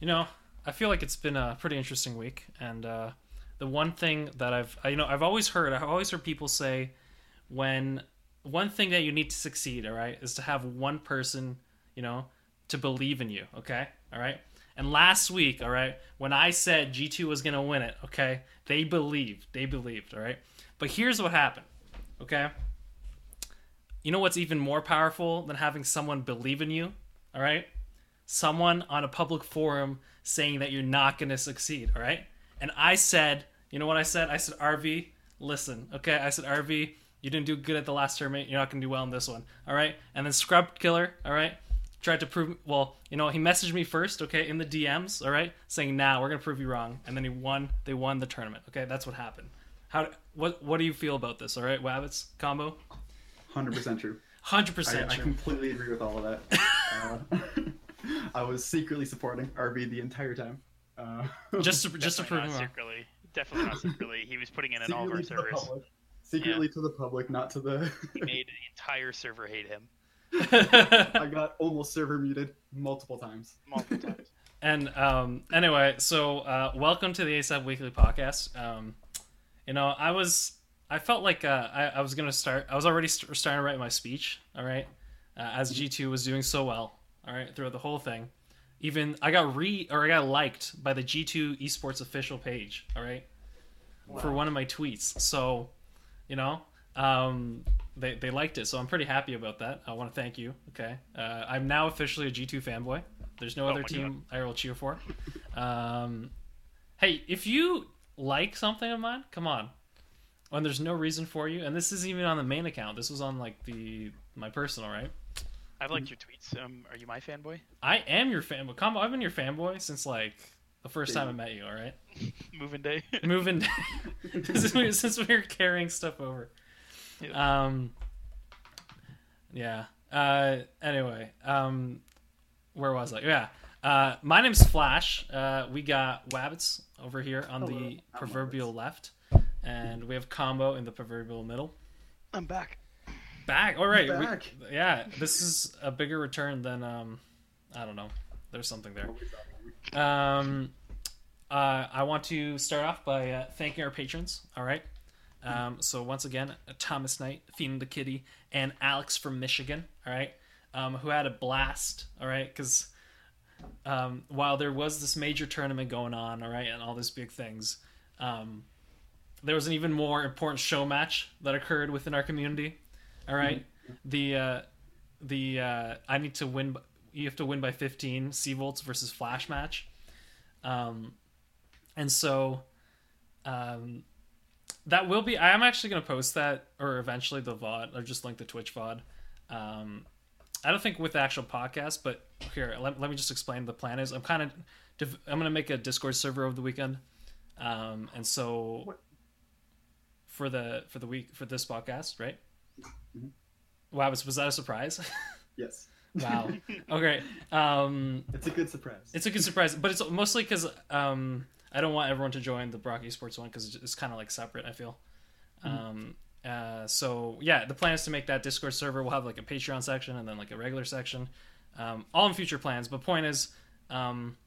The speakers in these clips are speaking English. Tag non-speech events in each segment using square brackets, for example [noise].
You know, I feel like it's been a pretty interesting week, and uh, the one thing that I've, you know, I've always heard, I've always heard people say, when one thing that you need to succeed, all right, is to have one person, you know, to believe in you. Okay, all right. And last week, all right, when I said G2 was gonna win it, okay, they believed, they believed, all right. But here's what happened, okay. You know what's even more powerful than having someone believe in you, all right? Someone on a public forum saying that you're not gonna succeed, all right? And I said, you know what I said? I said, RV, listen, okay? I said, RV, you didn't do good at the last tournament. You're not gonna do well in this one, all right? And then Scrub Killa, all right, tried to prove. Well, you know, he messaged me first, okay, in the DMs, all right, saying, "Nah, we're gonna prove you wrong." And then he won. They won the tournament. Okay, that's what happened. How? What? What do you feel about this? All right, Wabbits combo. Hundred percent true. 100% I true. completely agree with all of that. [laughs] uh, [laughs] [laughs] I was secretly supporting RV the entire time. Uh, [laughs] Just to just to prove Definitely him not wrong. secretly. Definitely not secretly. He was putting in an all of our secretly servers. public. Secretly to the public, not to the. He [laughs] made the entire server hate him I got almost server muted multiple times. multiple times. And um, anyway, so uh, welcome to the ASAP Weekly Podcast. Um, you know, I was, I felt like uh, I, I was gonna start. I was already st- starting to write my speech. All right, uh, as G two was doing so well. All right, throughout the whole thing. Even I got re or I got liked by the G two Esports official page. All right, for one of my tweets. So, you know, um, they they liked it. So I'm pretty happy about that. I want to thank you. Okay, uh, I'm now officially a G two fanboy. There's no Oh other my team I will cheer for. Um, hey, if you like something of mine, come on. When there's no reason for you, and this isn't even on the main account. This was on like the my personal, right? I've liked your tweets. Um, are you my fanboy? I am your fanboy. Combo, I've been your fanboy since like the first time I met you. All right, [laughs] Moving day. [laughs] moving day. [laughs] since, we, since we were carrying stuff over. Um, yeah. Uh, anyway, um, where was I? Yeah. Uh, my name's Flash. Uh, we got Wabbits over here on Hello, the I'm proverbial left, and we have Combo in the proverbial middle. I'm back. Back. All right. we- yeah, this is a bigger return than um, I don't know. There's something there. Um, uh, I want to start off by uh, thanking our patrons. All right. Um, so once again, Thomas Knight, Fiend the Kitty, and Alex from Michigan. All right. Um, who had a blast. All right, because um, while there was this major tournament going on, all right, and all these big things, um, there was an even more important show match that occurred within our community. All right? the uh, the uh, I need to win. You have to win by 15 C volts versus Flash match. Um, and so, um, that will be. I am actually going to post that, or eventually the VOD, or just link the Twitch VOD. Um, I don't think with the actual podcast, but here, let, let me just explain. The plan is I'm kind of, I'm going to make a Discord server over the weekend, um, and so for the for the week for this podcast, right? Mhm. Wow, was, was that a surprise? [laughs] Yes. wow. [laughs] Okay. Um, It's a good surprise. it's a good surprise, but it's mostly because um, I don't want everyone to join the Brock Esports one because it's kind of like separate. I feel. Um, uh, so yeah, the plan is to make that Discord server. We'll have like a Patreon section and then like a regular section, um, all in future plans. But point is, um,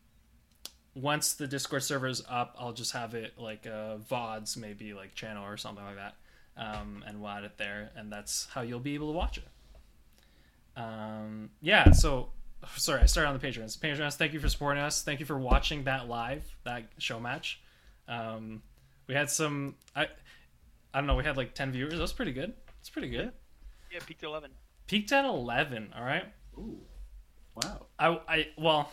once the Discord server is up, I'll just have it like uh, VODs, maybe like channel or something like that, um, and we'll add it there, and that's how you'll be able to watch it. Um, yeah, so sorry, I started on the Patreons. Patreons, thank you for supporting us. Thank you for watching that live, that show match. Um, we had some, I, I don't know, we had like ten viewers. That was pretty good. It's pretty good. Yeah, peaked at 11. Peaked at eleven. All right. Ooh. Wow. I, I well,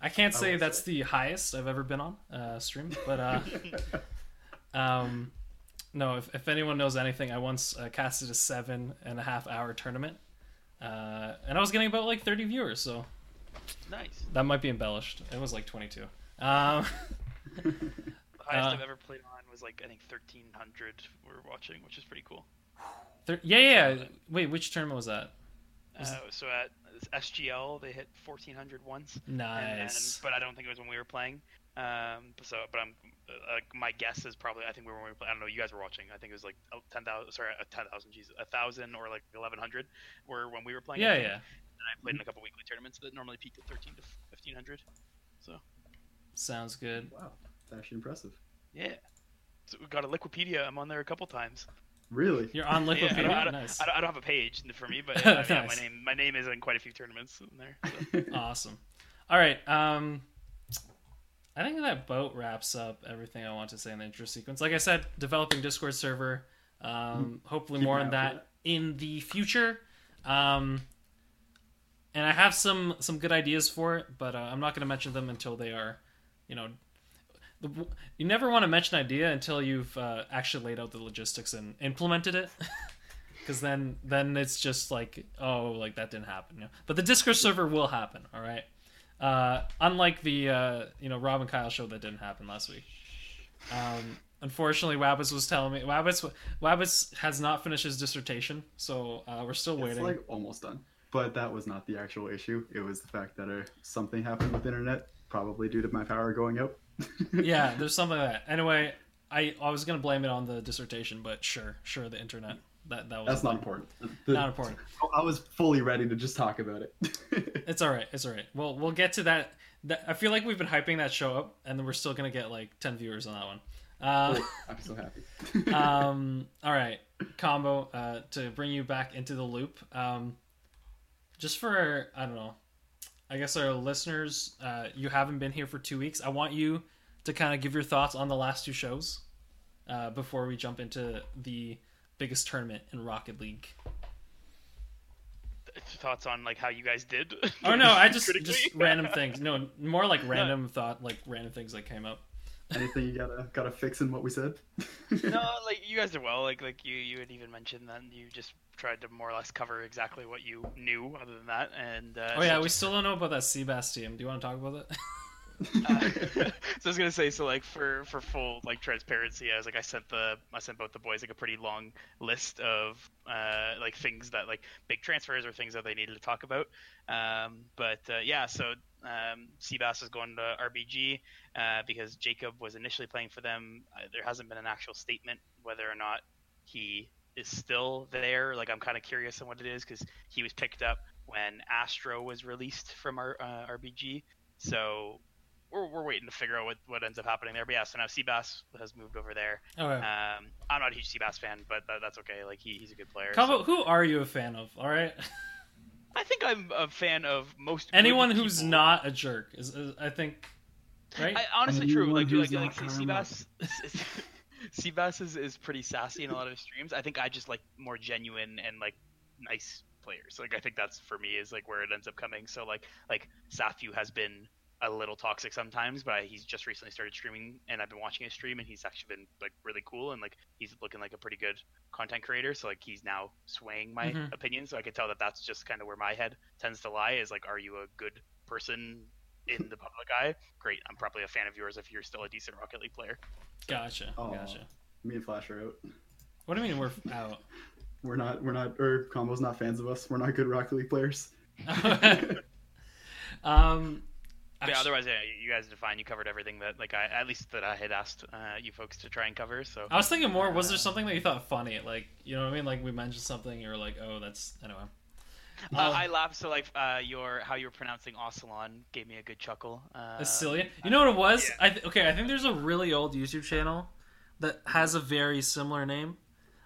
I can't say will that's say. the highest I've ever been on uh, stream, but uh, [laughs] um, no. If, if anyone knows anything, I once uh, casted a seven and a half hour tournament, uh, and I was getting about like thirty viewers, so Nice. that might be embellished. It was like twenty two. Um, The [laughs] highest Uh, I've ever played on was like I think 1300 we were watching, which is pretty cool. thir- yeah, yeah, yeah. Wait, which tournament was that? Was Uh, so at SGL they hit 1400 once. and then- Nice. but I don't think it was when we were playing. Um, so, but I'm, uh, my guess is probably I think we were when we were playing. I don't know. You guys were watching. I think it was like oh, 10,000. Sorry, uh, 10,000. Jesus, a thousand or like 1100 were when we were playing. Yeah, yeah. And I played in a couple weekly tournaments that normally peaked at 13 to 1500. So Sounds good. Wow, it's actually impressive. yeah, so we got a Liquipedia. I'm on there a couple times. Really? You're on Yeah, I, Liquipedia. don't, I, don't, nice. I, don't, I don't have a page for me, but [laughs] uh, yeah, my name my name is in quite a few tournaments in there. So. [laughs] Awesome. All right. Um, I think that boat wraps up everything I want to say in the intro sequence. Like I said, developing Discord server. Um, hopefully Keep more on for that in the future. Um, and I have some some good ideas for it, but uh, I'm not going to mention them until they are, you know, the, you never want to mention an idea until you've uh, actually laid out the logistics and implemented it. [laughs] Because then, then it's just like, oh, like that didn't happen. You know? But the Discord server will happen. All right. Uh, unlike the uh, you know Rob and Kyle show that didn't happen last week. Um, unfortunately, Wabbits was telling me Wabbits Wabbits has not finished his dissertation, so uh, we're still It's waiting. like almost done. But that was not the actual issue. It was the fact that uh, something happened with internet, probably due to my power going out. [laughs] yeah, there's something like that. Anyway, I I was gonna blame it on the dissertation, but sure, sure, the internet. That that was That's not important. The- not important. I was fully ready to just talk about it. [laughs] It's all right. It's all right. Well, we'll get to that. that. I feel like we've been hyping that show up, and then we're still gonna get like ten viewers on that one. Uh, Oh, I'm so happy. [laughs] [laughs] um, all right, combo. Uh, to bring you back into the loop. Um, just for I don't know. I guess our listeners, uh, you haven't been here for two weeks. I want you to kind of give your thoughts on the last two shows uh, before we jump into the biggest tournament in Rocket League. Thoughts on like how you guys did? Oh no, I just [laughs] just random things. No, more like random thought, like random things that came up. Anything you gotta gotta fix in what we said? no, [laughs] like you guys did well. Like like you you had even mentioned that you just tried to more or less cover exactly what you knew. Other than that, and uh, Oh yeah, so we just- still don't know about that Seabass team. Do you want to talk about it? [laughs] Uh, [laughs] so I was gonna say, so like for for full like transparency, I was like I sent the I sent both the boys like a pretty long list of uh like things that like big transfers or things that they needed to talk about. Um, but uh, yeah, so um, Seabass is going to RBG uh, because Jacob was initially playing for them. Uh, there hasn't been an actual statement whether or not he is still there. Like I'm kind of curious on what it is because he was picked up when Astro was released from our uh, RBG. So we're, we're waiting to figure out what, what ends up happening there. But yeah, so now Seabass has moved over there. Okay. Um, I'm not a huge Seabass fan, but that, that's okay. Like he, he's a good player. Combo, so- who are you a fan of? All right. [laughs] I think I'm a fan of most. Anyone who's people. not a jerk is, is I think, right? I, honestly true. Like, dude, who's like, like not. Seabass, [laughs] Seabass is, is pretty sassy in a lot of his streams. I think I just like more genuine and like nice players. Like I think that's for me is like where it ends up coming. So like like Safu has been a little toxic sometimes, but I, he's just recently started streaming and I've been watching his stream and he's actually been like really cool and like he's looking like a pretty good content creator. So like he's now swaying my Mhm. opinion. So I can tell that that's just kind of where my head tends to lie is like, are you a good person in the public eye? Great, I'm probably a fan of yours if you're still a decent Rocket League player. Gotcha. Aw. Gotcha. Me and Flash are out. What do you mean we're out? [laughs] We're not. We're not. Or Combo's not fans of us. We're not good Rocket League players. [laughs] um, But yeah, otherwise, yeah, you guys did fine. You covered everything that, like, I at least that I had asked uh, you folks to try and cover. So I was thinking more. Was there something that you thought funny? Like, you know what I mean? Like we mentioned something, you're like, oh, that's anyway. uh, Um, I laughed. So like, uh, your how you were pronouncing Ocelon gave me a good chuckle. Uh. You know what it was? yeah. I th- okay. I think there's a really old YouTube channel that has a very similar name.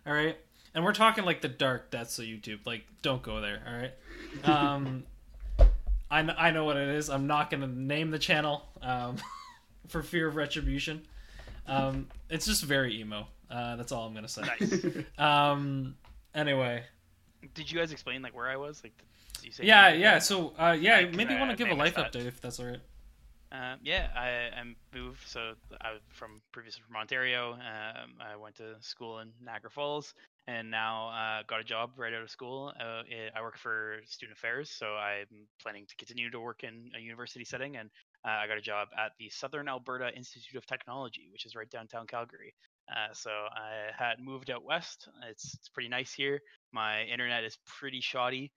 All right, and we're talking like the dark depths of YouTube. Like, don't go there. All right. Um, [laughs] I kn- I know what it is. I'm not gonna name the channel um, [laughs] for fear of retribution. Um, it's just very emo. Uh, that's all I'm gonna say. Nice. [laughs] Um, anyway, Did you guys explain like where I was? Like, did you say? yeah, yeah. So, uh, yeah, Like, maybe you want uh, to give a life update if that's all right. Um, yeah, I, I moved. So I was from previously from Ontario. Um, I went to school in Niagara Falls, and now uh, got a job right out of school. Uh, I- work for student affairs, so I'm planning to continue to work in a university setting. And uh, I got a job at the Southern Alberta Institute of Technology, which is right downtown Calgary. Uh, so I had moved out west. It's it's pretty nice here. My internet is pretty shoddy,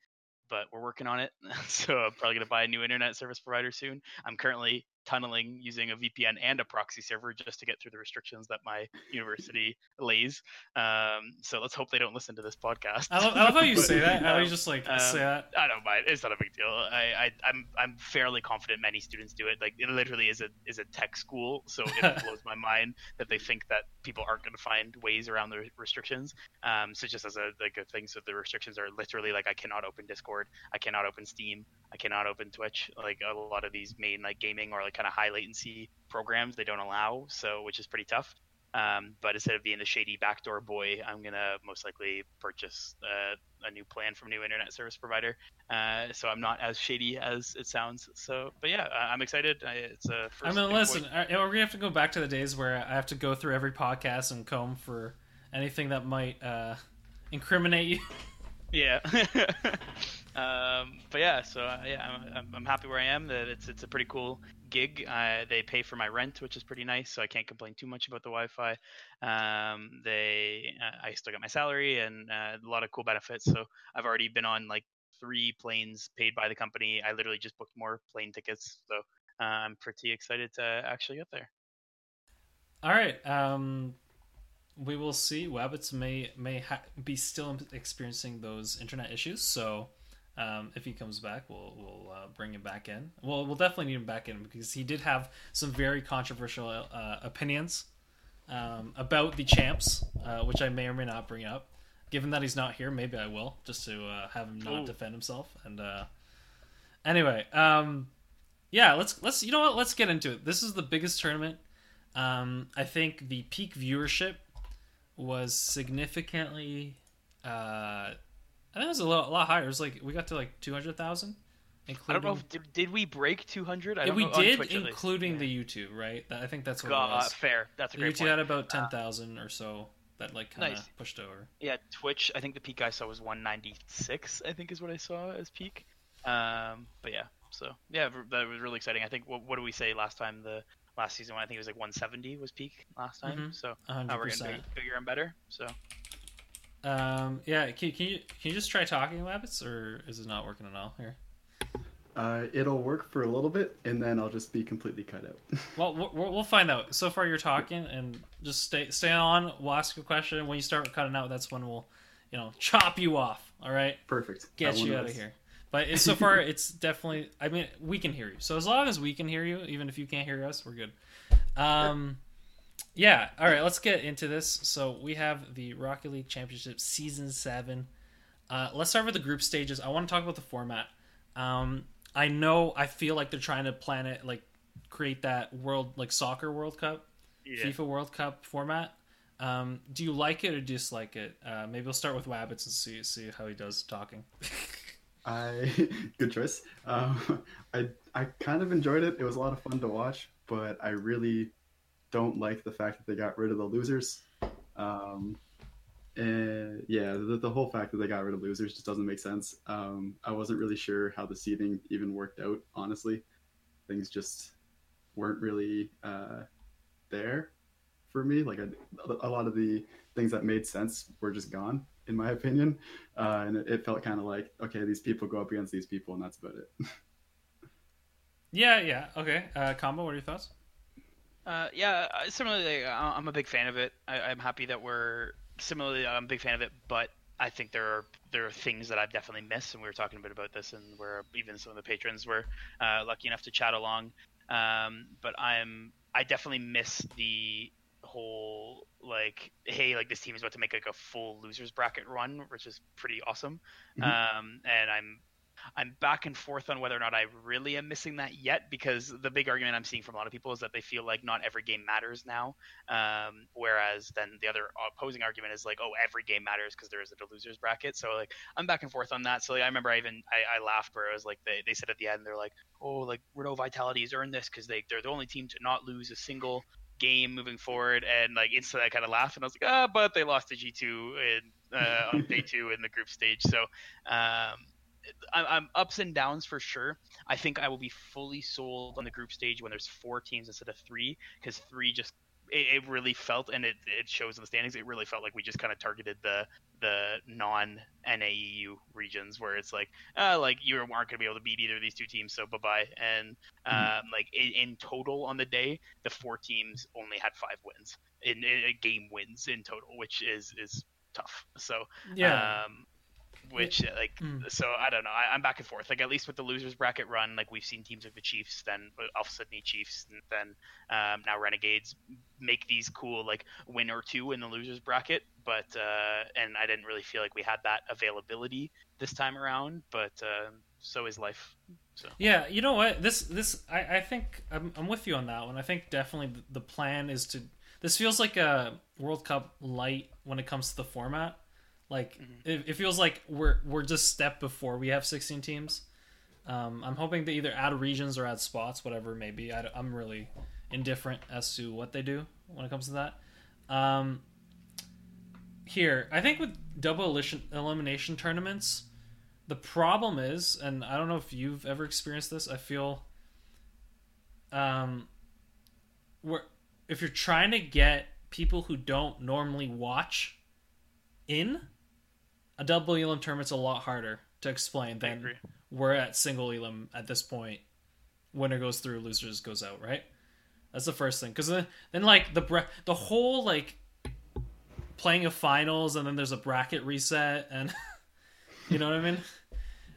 but we're working on it. [laughs] so I'm probably gonna buy a new internet service provider soon. I'm currently tunneling using a VPN and a proxy server just to get through the restrictions that my university lays. Um, so let's hope they don't listen to this podcast. I love, I love how you [laughs] But, say that. How um, you just like um, say that. I don't mind. It's not a big deal. I, I I'm I'm fairly confident many students do it. Like it literally is a is a tech school, so it [laughs] blows my mind that they think that people aren't going to find ways around the restrictions. Um, so just as a like a thing, so the restrictions are literally like I cannot open Discord, I cannot open Steam, I cannot open Twitch. Like a lot of these main like gaming or like kind of high latency programs, they don't allow. So which is pretty tough. Um, but instead of being the shady backdoor boy, I'm gonna most likely purchase uh, a new plan from a new internet service provider. Uh, so I'm not as shady as it sounds. So, but yeah, I'm excited. I, it's a first I mean, listen, boy- I- we're gonna have to go back to the days where I have to go through every podcast and comb for anything that might uh, incriminate you. [laughs] Yeah. [laughs] um, but yeah, so uh, yeah, I'm, I'm, I'm happy where I am. That it's it's a pretty cool gig. Uh, they pay for my rent, which is pretty nice, so I can't complain too much about the Wi-Fi. Um, they uh, I still get my salary and uh, a lot of cool benefits. So I've already been on like three planes paid by the company. I literally just booked more plane tickets, so uh, I'm pretty excited to actually get there. All right. Um, we will see. Wabbits may may ha- be still experiencing those internet issues. So um, if he comes back, we'll we'll uh, bring him back in. Well, we'll definitely need him back in because he did have some very controversial uh, opinions um, about the champs, uh, which I may or may not bring up. Given that he's not here, maybe I will just to uh, have him not Ooh. defend himself. And uh, anyway, um, yeah, let's let's you know what? Let's get into it. This is the biggest tournament. Um, I think the peak viewership was significantly. Uh, I think it was a lot, a lot higher. It was like we got to like two hundred thousand, I including. don't know. If, did, did we break 200? I yeah, we know. did, Twitch, including Yeah. the YouTube, right? That- I think that's what it God, was. fair. That's a The great YouTube point. had about ten thousand or so that like kind of Nice. pushed over. Yeah, Twitch. I think the peak I saw was 196. I think is what I saw as peak. Um, but yeah, so yeah, that was really exciting. I think what, what did we say last time? The last season one, I think it was like 170 was peak last time. Mhm. So A now we're getting percent. big, bigger and better. So Um, yeah, can, can you can you just try talking, Wabbits, or is it not working at all here? Uh, it'll work for a little bit, and then I'll just be completely cut out. [laughs] Well, we'll, we'll find out. So far, you're talking, and just stay stay on. We'll ask a question. When you start cutting out, that's when we'll, you know, chop you off. All right, Perfect. get That you out of here. But it's, so far, it's definitely. I mean, we can hear you. So as long as we can hear you, even if you can't hear us, we're good. Um, yeah. All right. Let's get into this. So we have the Rocket League Championship Season Seven. Uh, let's start with the group stages. I want to talk about the format. Um, I know. I feel like they're trying to plan it, like create that world, like soccer World Cup, yeah, FIFA World Cup format. Um, do you like it or dislike it? Uh, maybe we'll start with Wabbits and see see how he does talking. [laughs] I [laughs] good choice. Um, [laughs] I I kind of enjoyed it. It was a lot of fun to watch, but I really don't like the fact that they got rid of the losers. Um, and yeah, the, the whole fact that they got rid of losers just doesn't make sense. Um, I wasn't really sure how the seeding even worked out. Honestly, things just weren't really uh, there for me. Like a, a lot of the things that made sense were just gone, in my opinion. Uh, and it, it felt kind of like, okay, these people go up against these people, and that's about it. [laughs] Yeah, yeah. Okay. Uh, Combo, what are your thoughts? Uh, yeah, similarly, I'm a big fan of it. I, I'm happy that we're similarly. I'm a big fan of it, but I think there are there are things that I've definitely missed, and we were talking a bit about this, and where even some of the patrons were uh, lucky enough to chat along. Um, but I'm I definitely miss the whole like hey like this team is about to make like a full losers bracket run which is pretty awesome Mhm. um and i'm I'm back and forth on whether or not I really am missing that yet because the big argument I'm seeing from a lot of people is that they feel like not every game matters now. Um, whereas then the other opposing argument is like, oh, every game matters because there isn't a losers bracket. So like I'm back and forth on that. So like, I remember I even I, I laughed where it was like they, they said at the end they're like, oh, like Renault Vitality has earned this because they they're the only team to not lose a single game moving forward and like instantly I kind of laughed and I was like ah but they lost to G2 in uh, on day [laughs] two in the group stage so um I'm, I'm ups and downs for sure. I think I will be fully sold on the group stage when there's four teams instead of three, because three just it, it really felt, and it, it shows in the standings. It really felt like we just kind of targeted the the non NAEU regions where it's like, uh, like you aren't going to be able to beat either of these two teams, so bye bye. And um, mm-hmm. like in, in, total on the day, the four teams only had five wins in, in game wins in total, which is is tough. So yeah. Um, which like mm. so I don't know. I, am back and forth. Like at least with the losers bracket run, like we've seen teams like the Chiefs, then Alpha Sydney Chiefs, and then um, now Renegades make these cool like win or two in the losers bracket. But uh, and I didn't really feel like we had that availability this time around. But uh, so is life. So. Yeah, you know what? This this I, I think I'm, I'm with you on that one. I think definitely the plan is to. This feels like a World Cup light when it comes to the format like mm-hmm. it, it, feels like we're we're just step before we have 16 teams. Um, I'm hoping to either add regions or add spots, whatever it may be. I, am really indifferent as to what they do when it comes to that. Um, here, I think with double elimination, elimination tournaments, the problem is, and I don't know if you've ever experienced this. I feel, um, where if you're trying to get people who don't normally watch in a double elim tournament's a lot harder to explain than we're at single elim at this point. Winner goes through, losers goes out, right? That's the first thing. Because then, then like the bra- the whole like playing of finals, and then there's a bracket reset, and [laughs] you know what I mean.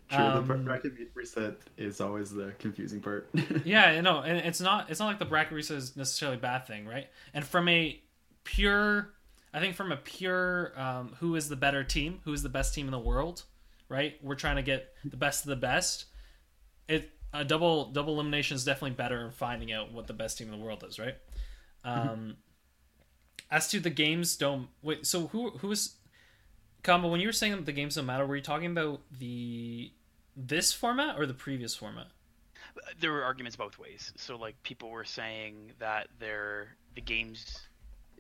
True, um, the bracket reset is always the confusing part. [laughs] yeah, you know, and it's not it's not like the bracket reset is necessarily a bad thing, right? And from a pure I think from a pure um, who is the better team, who is the best team in the world, right? We're trying to get the best of the best. It a double double elimination is definitely better in finding out what the best team in the world is, right? Mm-hmm. Um, as to the games, don't wait. So who who is combo? When you were saying that the games don't matter, were you talking about the this format or the previous format? There were arguments both ways. So like people were saying that they're the games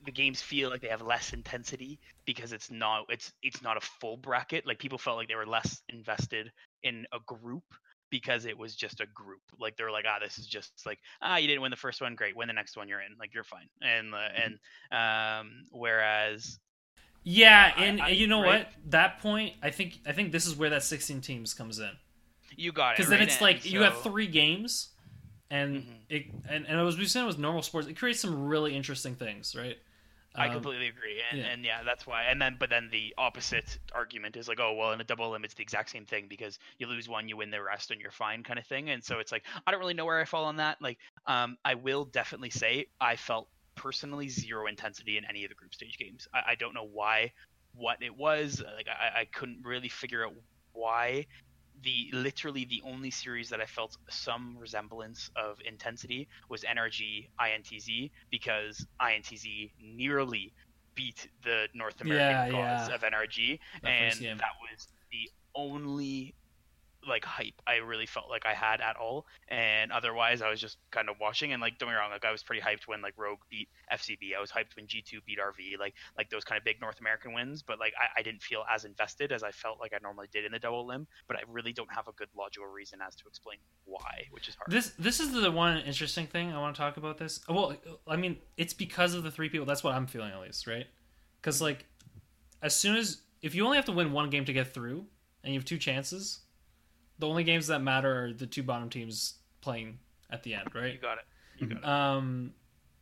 the games feel like they have less intensity because it's not it's it's not a full bracket. Like people felt like they were less invested in a group because it was just a group. Like they were like, ah, this is just like ah, you didn't win the first one, great, win the next one, you're in. Like you're fine. And uh, mm-hmm. and um, whereas. Yeah, and I, I, you know right? what? That point, I think I think this is where that 16 teams comes in. You got it. Because then it's like so... you have three games, and mm-hmm. it and, and as we said with normal sports, it creates some really interesting things, right? I um, completely agree, and yeah. and yeah, that's why. And then, but then the opposite argument is like, oh well, in a double limit, it's the exact same thing because you lose one, you win the rest, and you're fine, kind of thing. And so it's like, I don't really know where I fall on that. Like, um, I will definitely say I felt personally zero intensity in any of the group stage games. I, I don't know why, what it was. Like, I, I couldn't really figure out why the literally the only series that I felt some resemblance of intensity was NRG INTZ because INTZ nearly beat the North American yeah, cause yeah. of NRG, that and that was the only like hype I really felt like I had at all. And otherwise, I was just kind of watching. And like, don't get me wrong, like I was pretty hyped when like Rogue beat FCB. I was hyped when G2 beat RV. Like like those kind of big North American wins. But like I, I didn't feel as invested as I felt like I normally did in the double limb. But I really don't have a good logical reason as to explain why, which is hard. This this is the one interesting thing I want to talk about. This well, I mean, it's because of the three people. That's what I'm feeling at least, right? Because like, as soon as if you only have to win one game to get through, and you have two chances the only games that matter are the two bottom teams playing at the end, right? You got it. You got it. Um,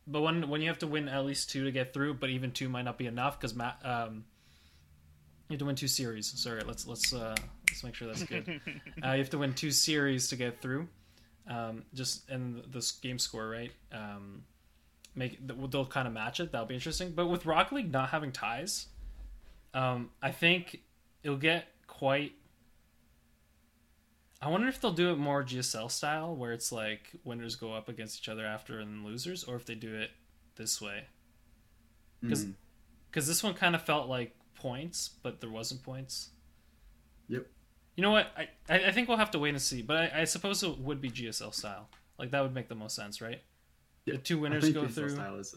but when when you have to win at least two to get through, but even two might not be enough because Matt, um, you have to win two series. Sorry, let's let's uh, let's make sure that's good. [laughs] uh, you have to win two series to get through. Um, just and this game score, right? Um, make they'll kind of match it. That'll be interesting. But with Rocket League not having ties, um, I think it'll get quite I wonder if they'll do it more GSL style, where it's like winners go up against each other after and losers, or if they do it this way. Because mm. Cause this one kind of felt like points, but there wasn't points. Yep. You know what? I, I think we'll have to wait and see, but I, I suppose it would be GSL style. Like that would make the most sense, right? Yep. The two winners go GSL through. Style is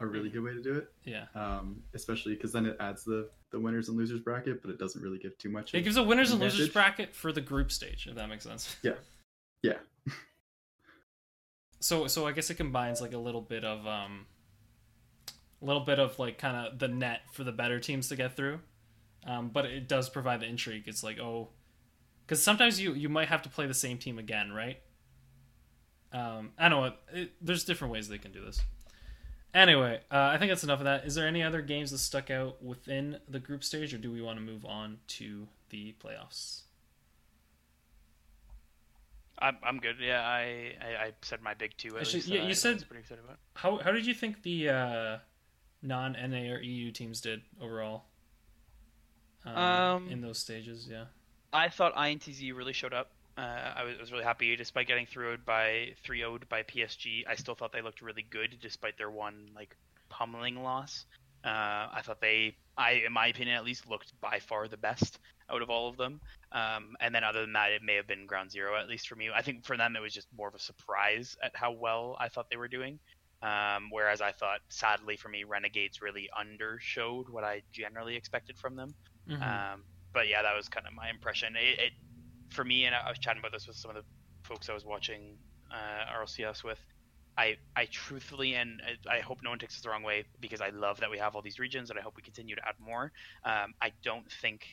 a really good way to do it. Yeah. Um, especially because then it adds the the winners and losers bracket, but it doesn't really give too much. It gives a winners and losers bracket for the group stage, if that makes sense. Yeah. Yeah. so so I guess it combines like a little bit of um, a little bit of like kind of the net for the better teams to get through, um, but it does provide the intrigue. It's like oh, because sometimes you you might have to play the same team again, right? Um, I don't know it, there's different ways they can do this. Anyway, uh, I think that's enough of that. Is there any other games that stuck out within the group stage, or do we want to move on to the playoffs? I'm, I'm good. Yeah, I, I, I said my big two. Actually, least, yeah, you I said was pretty excited about. how how did you think the uh, non NA or EU teams did overall? Um, Um, in those stages, yeah. I thought INTZ really showed up. Uh, I was, was really happy, despite getting through by 3 0 by PSG. I still thought they looked really good, despite their one like pummeling loss. Uh, I thought they, I in my opinion at least, looked by far the best out of all of them. Um, and then other than that, it may have been ground zero at least for me. I think for them it was just more of a surprise at how well I thought they were doing. Um, whereas I thought, sadly for me, Renegades really undershowed what I generally expected from them. Mhm. Um, but yeah, that was kind of my impression. It, it for me, and I was chatting about this with some of the folks I was watching uh, RLCS with. I, I truthfully, and I I hope no one takes this the wrong way, because I love that we have all these regions, and I hope we continue to add more. Um, I don't think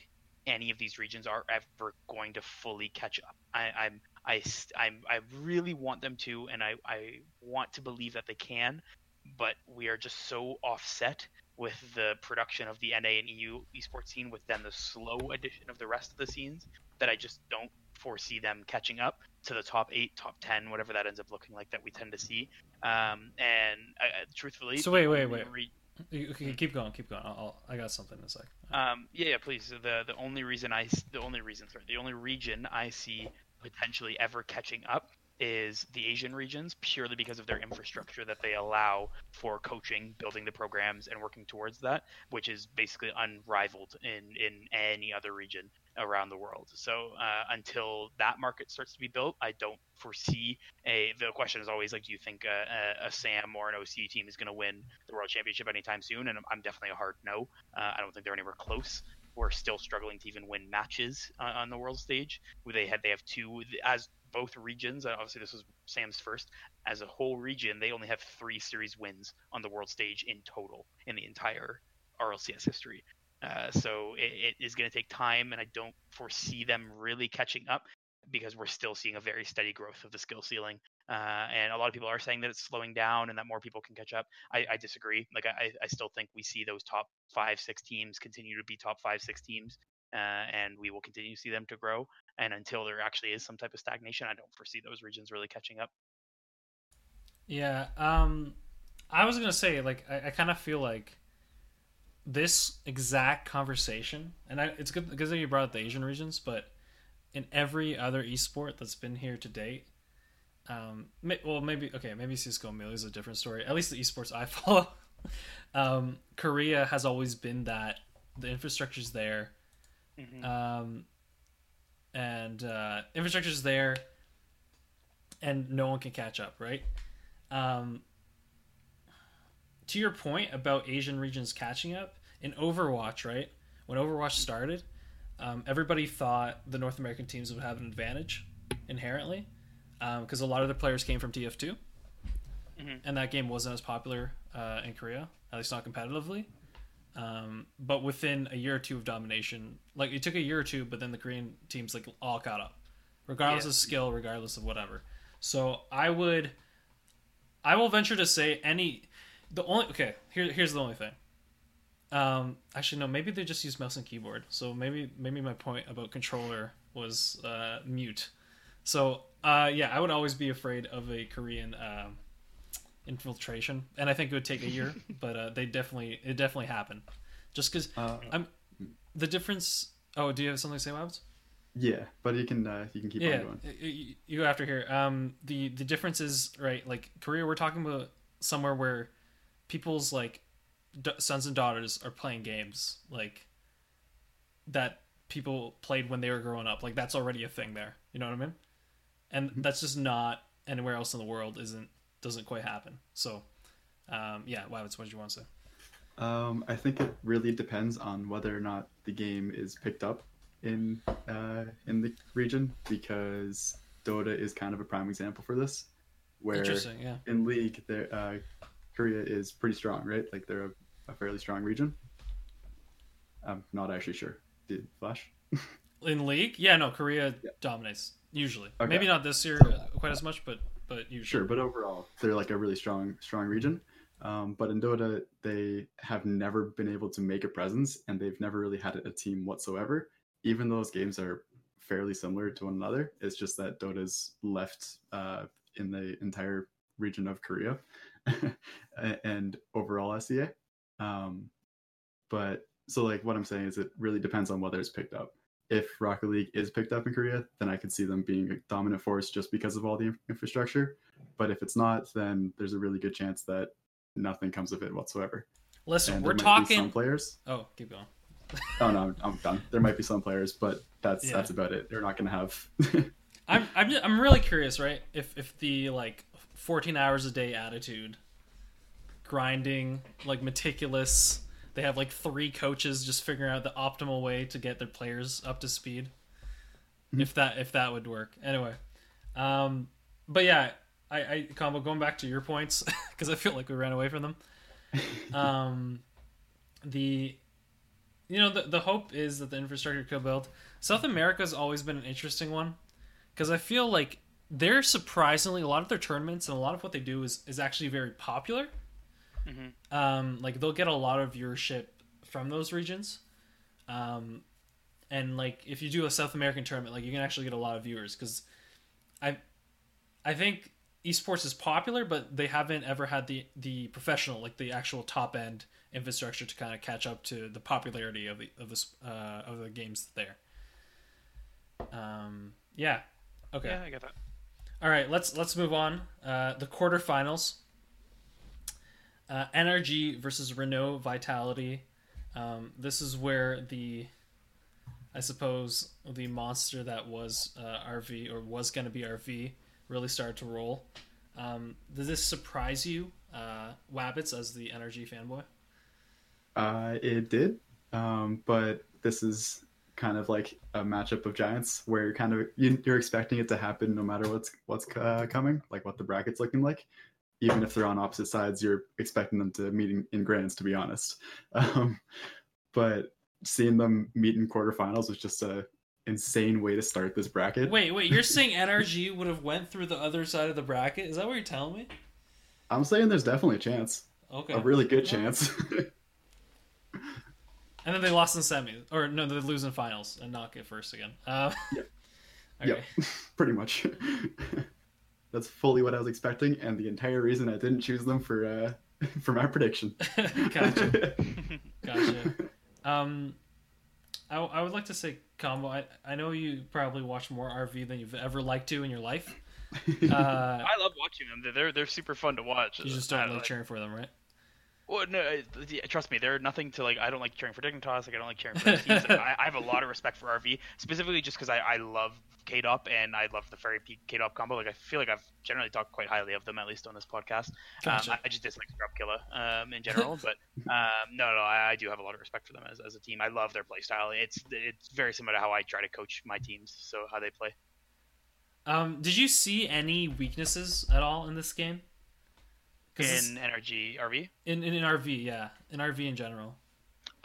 any of these regions are ever going to fully catch up. I, I'm I, I'm, I really want them to, and I, I want to believe that they can, but we are just so offset with the production of the NA and EU esports scene, with then the slow addition of the rest of the scenes, that I just don't foresee them catching up to the top eight, top ten, whatever that ends up looking like that we tend to see. Um, and I, I- truthfully, So wait, wait, wait. re- Okay, keep going, keep going. I'll, I'll, got something in a sec. um, yeah, yeah, please. The the only reason I the only reason sorry, the only region I see potentially ever catching up is the Asian regions purely because of their infrastructure that they allow for coaching, building the programs, and working towards that, which is basically unrivaled in in any other region around the world. So uh, until that market starts to be built, I don't foresee a. The question is always like, do you think a, a, a SAM or an OC team is going to win the world championship anytime soon? And I'm, definitely a hard no. Uh, I don't think they're anywhere close. We're still struggling to even win matches uh, on the world stage. They had they have two as both regions. uh, Obviously, this was Sam's first. As a whole region, they only have three series wins on the world stage in total in the entire RLCS history. Uh, so it, it is going to take time, and I don't foresee them really catching up because we're still seeing a very steady growth of the skill ceiling. Uh, and a lot of people are saying that it's slowing down and that more people can catch up. I, I disagree. Like I, I still think we see those top five, six teams continue to be top five, six teams, uh, and we will continue to see them to grow. And until there actually is some type of stagnation, I don't foresee those regions really catching up. Yeah, um, I was gonna say like I, I kind of feel like this exact conversation, and I, it's good because you brought up the Asian regions, but in every other esport that's been here to date, um, may, well maybe okay maybe Cisco and is a different story. At least the esports I [laughs] follow, um, Korea has always been that the infrastructure's there, Mhm. um, and uh, infrastructure's there, and no one can catch up, right? Um, to your point about Asian regions catching up in Overwatch, right? When Overwatch started, um, everybody thought the North American teams would have an advantage inherently because a lot of the players came from TF2, Mhm. and that game wasn't as popular uh, in Korea, at least not competitively. Um, but within a year or two of domination, like it took a year or two, but then the Korean teams like all caught up, regardless Yeah. of skill, regardless of whatever. So I would, I will venture to say any, the only okay here here's the only thing. Um, actually no, maybe they just use mouse and keyboard. So maybe maybe my point about controller was uh, mute. So uh, yeah, I would always be afraid of a Korean um, infiltration, and I think it would take a year, [laughs] but uh, they definitely it definitely happened. Just because Uh, I'm the difference. Oh, do you have something to say, Wabs? yeah, but you can uh, you can keep yeah, on going. y- y- you go after here. Um, the the difference is right. Like Korea, we're talking about somewhere where people's like d- sons and daughters are playing games like that people played when they were growing up. Like that's already a thing there. You know what I mean? And Mm-hmm. that's just not anywhere else in the world. Isn't doesn't quite happen. So, um, yeah, Wabs, what did you want to say? Um, I think it really depends on whether or not the game is picked up in uh, in the region because Dota is kind of a prime example for this. Where Interesting. Yeah. in League, there uh, Korea is pretty strong, right? Like they're a, a fairly strong region. I'm not actually sure. Did Flash? [laughs] In league, yeah, no, Korea Yeah. dominates usually. Okay. Maybe not this year quite as much, but but usually. Sure, but overall, they're like a really strong, strong region. Um, but in Dota, they have never been able to make a presence, and they've never really had a team whatsoever. Even though those games are fairly similar to one another, it's just that Dota's left uh, in the entire region of Korea [laughs] and overall SEA. Um, but so, like, what I'm saying is, it really depends on whether it's picked up. If Rocket League is picked up in Korea, then I could see them being a dominant force just because of all the infrastructure. But if it's not, then there's a really good chance that nothing comes of it whatsoever. Listen, we're be some talking. players. Oh, keep going. [laughs] Oh no, I'm- I'm done. There might be some players, but that's Yeah. that's about it. They're not going to have. [laughs] I'm I'm ju- I'm really curious, right? If if the like 14 hours a day attitude, grinding, like meticulous, they have like three coaches just figuring out the optimal way to get their players up to speed. If that if that would work. Anyway, um, but yeah, I I combo going back to your points [laughs] because I feel like we ran away from them. [laughs] Um, the you know the the hope is that the infrastructure could build. South America's always been an interesting one because I feel like they're surprisingly a lot of their tournaments and a lot of what they do is is actually very popular. Mhm. Um, like they'll get a lot of viewership from those regions, um, and like if you do a South American tournament, like you can actually get a lot of viewers because I, I think esports is popular, but they haven't ever had the the professional like the actual top end infrastructure to kind of catch up to the popularity of the of this uh, of the games there. Um, yeah. Okay. Yeah, I get that. All right, let's let's move on. Uh, the quarterfinals. Uh, NRG versus Renault Vitality. Um, this is where the, I suppose, the monster that was uh, RV or was going to be RV really started to roll. Um, does this surprise you, uh, Wabbits, as the NRG fanboy? Uh, it did, um, but this is kind of like a matchup of giants where you're kind of you, you're expecting it to happen no matter what's what's uh, coming, like what the bracket's looking like. Even if they're on opposite sides, you're expecting them to meet in, in grands, to be honest. [laughs] Um, but seeing them meet in quarterfinals was just a insane way to start this bracket. Wait, wait, you're [laughs] saying NRG would have went through the other side of the bracket? Is that what you're telling me? I'm saying there's definitely a chance, Okay. a really good chance. [laughs] And then they lost in semis, or no, they lose in finals and not get first again. Uh, Yep. okay. Yep, pretty much. That's fully what I was expecting, and the entire reason I didn't choose them for uh, [laughs] for my prediction. [laughs] gotcha. [laughs] Gotcha. Um, I, I would like to say, combo. I, I know you probably watch more RV than you've ever liked to in your life. Uh, I love watching them. They're they're super fun to watch. you just don't don't like cheering for them, right? Well, no, trust me, they're nothing to like. I don't like cheering for Dignitas. Like I don't like cheering for those teams. [laughs] I, I have a lot of respect for RV, specifically just because I, I love Kaydop and I love the Fairy Peak Kaydop combo. Like I feel like I've generally talked quite highly of them, at least on this podcast. Gotcha. Um, I, I just dislike Scrub Killa um, in general, but um, no, no, I, I do have a lot of respect for them as, as a team. I love their play style. It's it's very similar to how I try to coach my teams, so how they play. Um, did you see any weaknesses at all in this game? In NRG RV. in, in in RV, yeah, in RV in general.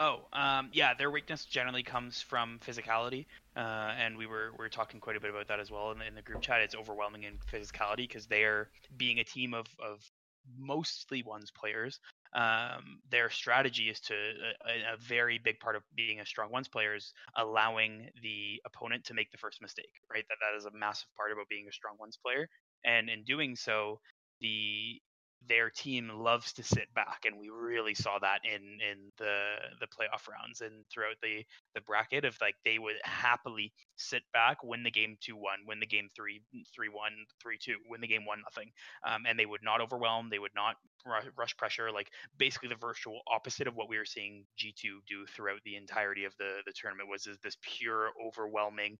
Oh, um, yeah, their weakness generally comes from physicality, uh, and we were we were talking quite a bit about that as well in the, in the group chat. It's overwhelming in physicality because they are being a team of of mostly ones players. Um, their strategy is to a, a very big part of being a strong ones player is allowing the opponent to make the first mistake. Right, that that is a massive part about being a strong ones player, and in doing so, the their team loves to sit back, and we really saw that in in the the playoff rounds and throughout the the bracket of like they would happily sit back, win the game two one, win the game three three one, three two, win the game one nothing, um, and they would not overwhelm, they would not ru- rush pressure, like basically the virtual opposite of what we were seeing G two do throughout the entirety of the the tournament was is this pure overwhelming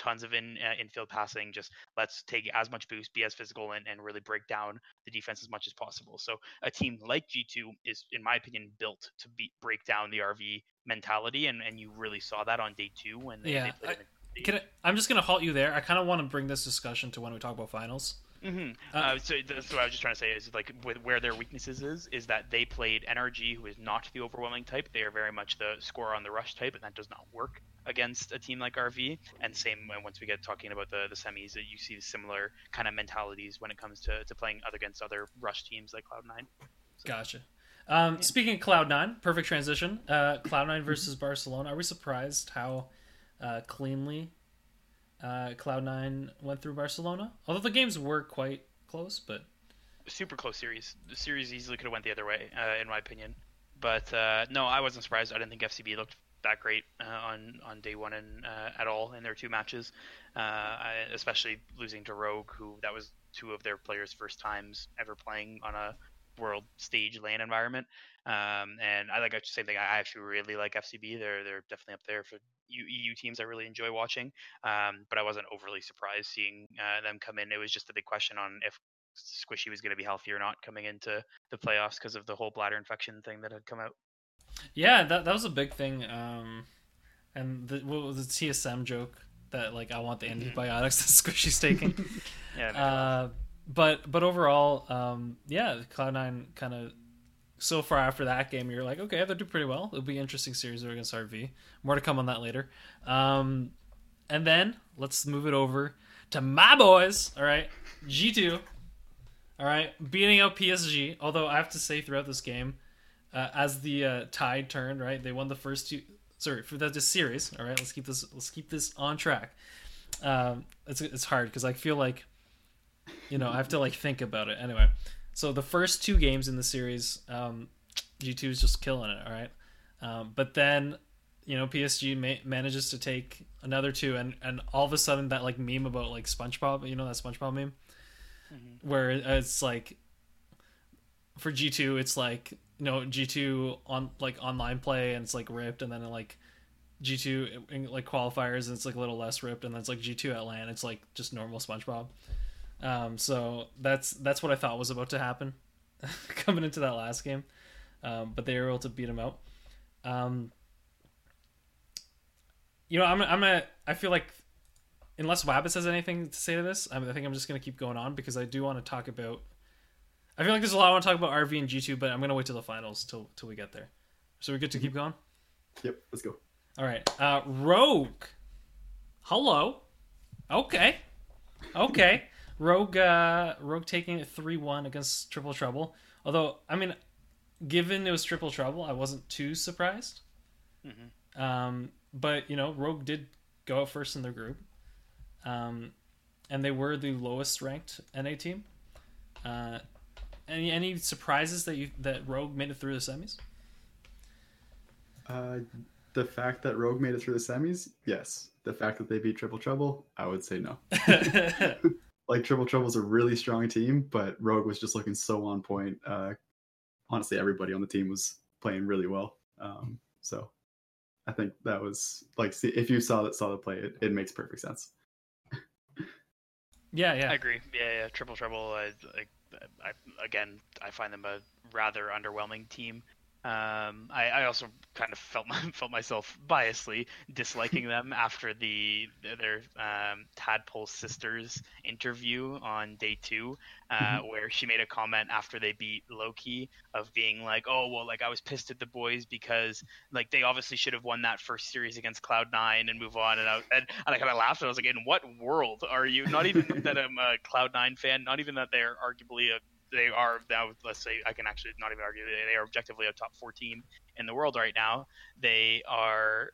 tons of in uh, infield passing. Just let's take as much boost, be as physical, and, and really break down the defense as much as possible. So a team like G2 is, in my opinion, built to beat break down the RV mentality, and, and you really saw that on day two when they, Yeah, they played. in the- Can I, I'm just gonna halt you there. I kind of want to bring this discussion to when we talk about finals. Mm-hmm. Uh, uh, so that's what I was just trying to say is like with where their weaknesses is is that they played NRG, who is not the overwhelming type. They are very much the score on the rush type, and that does not work against a team like RV. And same when once we get talking about the the semis, that you see similar kind of mentalities when it comes to, to playing other against other rush teams like Cloud Nine. So. Gotcha. Um, yeah. Speaking of Cloud Nine, perfect transition. Uh, Cloud Nine versus Barcelona. Are we surprised how uh, cleanly uh, Cloud Nine went through Barcelona? Although the games were quite close, but super close series. The series easily could have went the other way, uh, in my opinion. But uh, no, I wasn't surprised. I didn't think FCB looked that great uh, on on day one and at all in their two matches, I, especially losing to Rogue, who that was two of their players' first times ever playing on a world stage LAN environment. Um, and I like the same thing. I actually really like FCB. They're they're definitely up there for EU teams I really enjoy watching. Um, but I wasn't overly surprised seeing uh, them come in. It was just a big question on if Squishy was going to be healthy or not coming into the playoffs because of the whole bladder infection thing that had come out. Yeah, that that was a big thing. Um, and the, what was the TSM joke that like I want the mm-hmm. antibiotics [laughs] that Squishy's taking. [laughs] yeah. Uh, but but overall, um, yeah, Cloud Nine kind of so far after that game, you're like, okay, they'll do pretty well. It'll be an interesting series against RV. More to come on that later. Um, and then let's move it over to my boys. All right, G two. All right, beating out PSG. Although I have to say, throughout this game, uh, as the uh, tide turned, right, they won the first two. Sorry for the, series. All right, let's keep this. Let's keep this on track. Um, it's it's hard because I feel like, you know, I have to like think about it. Anyway, so the first two games in the series, um, G2 is just killing it. All right, um, but then you know PSG ma- manages to take another two, and and all of a sudden that like meme about like SpongeBob, you know that SpongeBob meme, mm-hmm. where it's like for G two, it's like you know G two on like online play, and it's like ripped, and then like G two like qualifiers, and it's like a little less ripped, and then it's like G two at LAN, it's like just normal SpongeBob. Um, so that's that's what I thought was about to happen [laughs] coming into that last game, um, but they were able to beat him out. Um, you know, I'm I'm gonna I feel like unless Wabbit has anything to say to this, I, I think I'm just gonna keep going on because I do want to talk about. I feel like there's a lot I want to talk about RV and G2, but I'm gonna wait till the finals till till we get there. So we're good to keep going. Yep, let's go. All right, uh, Rogue. Hello. Okay. Okay. Rogue uh, Rogue taking it three one against Triple Trouble. Although I mean, given it was Triple Trouble, I wasn't too surprised. Mm-hmm. Um, but you know, Rogue did go out first in their group, um, and they were the lowest ranked NA team. Uh, any any surprises that you that Rogue made it through the semis? Uh, the fact that Rogue made it through the semis, yes. The fact that they beat Triple Trouble, I would say no. [laughs] like Triple Trouble's a really strong team, but Rogue was just looking so on point. Uh, honestly, everybody on the team was playing really well. Um, so I think that was like, see, if you saw that saw the play, it, it makes perfect sense. yeah, yeah, I agree. Yeah, yeah. Triple Trouble, I, I, I, again, I find them a rather underwhelming team. Um, I, I, also kind of felt my, [laughs] felt myself biasly disliking them [laughs] after the their um, Tadpole sisters interview on day two, uh, mm-hmm. where she made a comment after they beat Loki of being like, "Oh well, like I was pissed at the boys because like they obviously should have won that first series against Cloud Nine and move on." And I and, and I kind of laughed and I was like, "In what world are you? Not even that [laughs] I'm a Cloud Nine fan, not even that they're arguably a they are now. Let's say I can actually not even argue they are objectively a top four team in the world right now. They are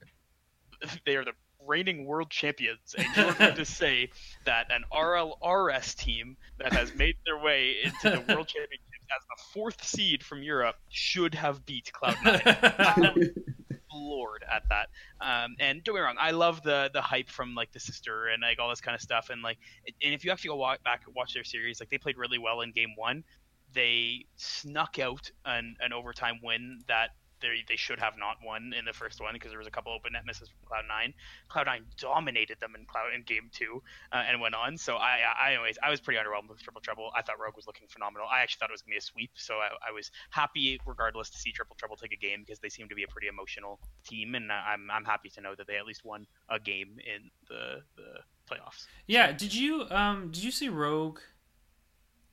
[laughs] they are the reigning world champions, and you're going to [laughs] say that an RLRS team that has made their way into the world championships as the fourth seed from Europe should have beat Cloud9. [laughs] floored at that. Um, and don't get me wrong, I love the the hype from like the sister and like all this kind of stuff. And like, and if you actually go walk back and watch their series, like they played really well in game one. They snuck out an, an overtime win that they they should have not won in the first one because there was a couple open net misses from Cloud Nine. Cloud Nine dominated them in Cloud in Game Two uh, and went on. So I, I anyways I was pretty underwhelmed with Triple Trouble. I thought Rogue was looking phenomenal. I actually thought it was gonna be a sweep, so I, I was happy regardless to see Triple Trouble take a game because they seem to be a pretty emotional team, and I'm I'm happy to know that they at least won a game in the the playoffs. Yeah. Did you um did you see Rogue?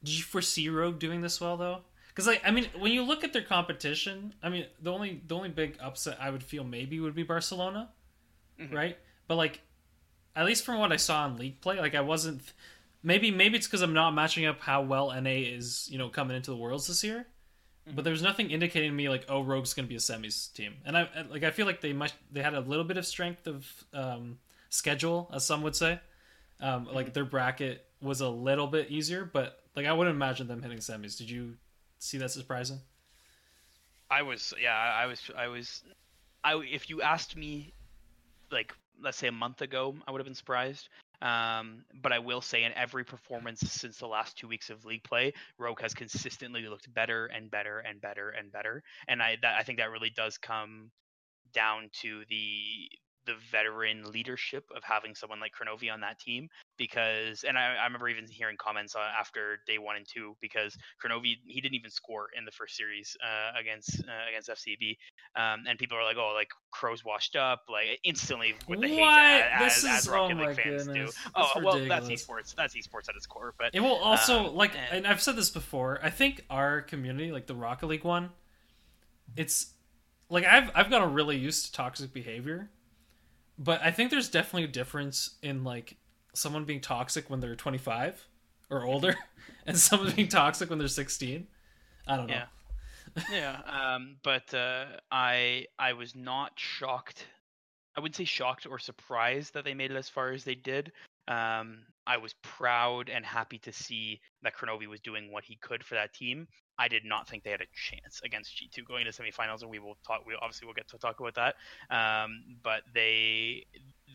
did you foresee Rogue doing this well though? Because like I mean, when you look at their competition, I mean the only the only big upset I would feel maybe would be Barcelona, mm-hmm. right? But like, at least from what I saw in league play, like I wasn't. Maybe maybe it's because I'm not matching up how well NA is you know coming into the worlds this year. Mm-hmm. But there's nothing indicating to me like oh Rogue's going to be a semis team, and I like I feel like they might they had a little bit of strength of um, schedule as some would say, um, mm-hmm. like their bracket was a little bit easier, but like I wouldn't imagine them hitting semis. Did you see that surprising? I was, yeah, I was, I was, I if you asked me, like let's say a month ago, I would have been surprised. Um, but I will say, in every performance since the last two weeks of league play, Rogue has consistently looked better and better and better and better. And I, that, I think that really does come down to the the veteran leadership of having someone like Kronovi on that team because and I, I remember even hearing comments uh, after day one and two because Kronovi he didn't even score in the first series uh, against uh, against FCB um, and people are like oh like Crow's washed up like instantly with the what? hate as, as, as Rocket oh League fans goodness. do oh well that's esports that's esports at its core but it will also um, like and, and I've said this before I think our community like the Rocket League one it's like I've I've gotten really used to toxic behavior but I think there's definitely a difference in like someone being toxic when they're 25 or older [laughs] and someone being toxic when they're 16. I don't know. Yeah. yeah, um, but uh, I I was not shocked. I wouldn't say shocked or surprised that they made it as far as they did. Um, I was proud and happy to see that Kronovi was doing what he could for that team. I did not think they had a chance against G2 going to semifinals, and we will talk. We obviously will get to talk about that. Um, but they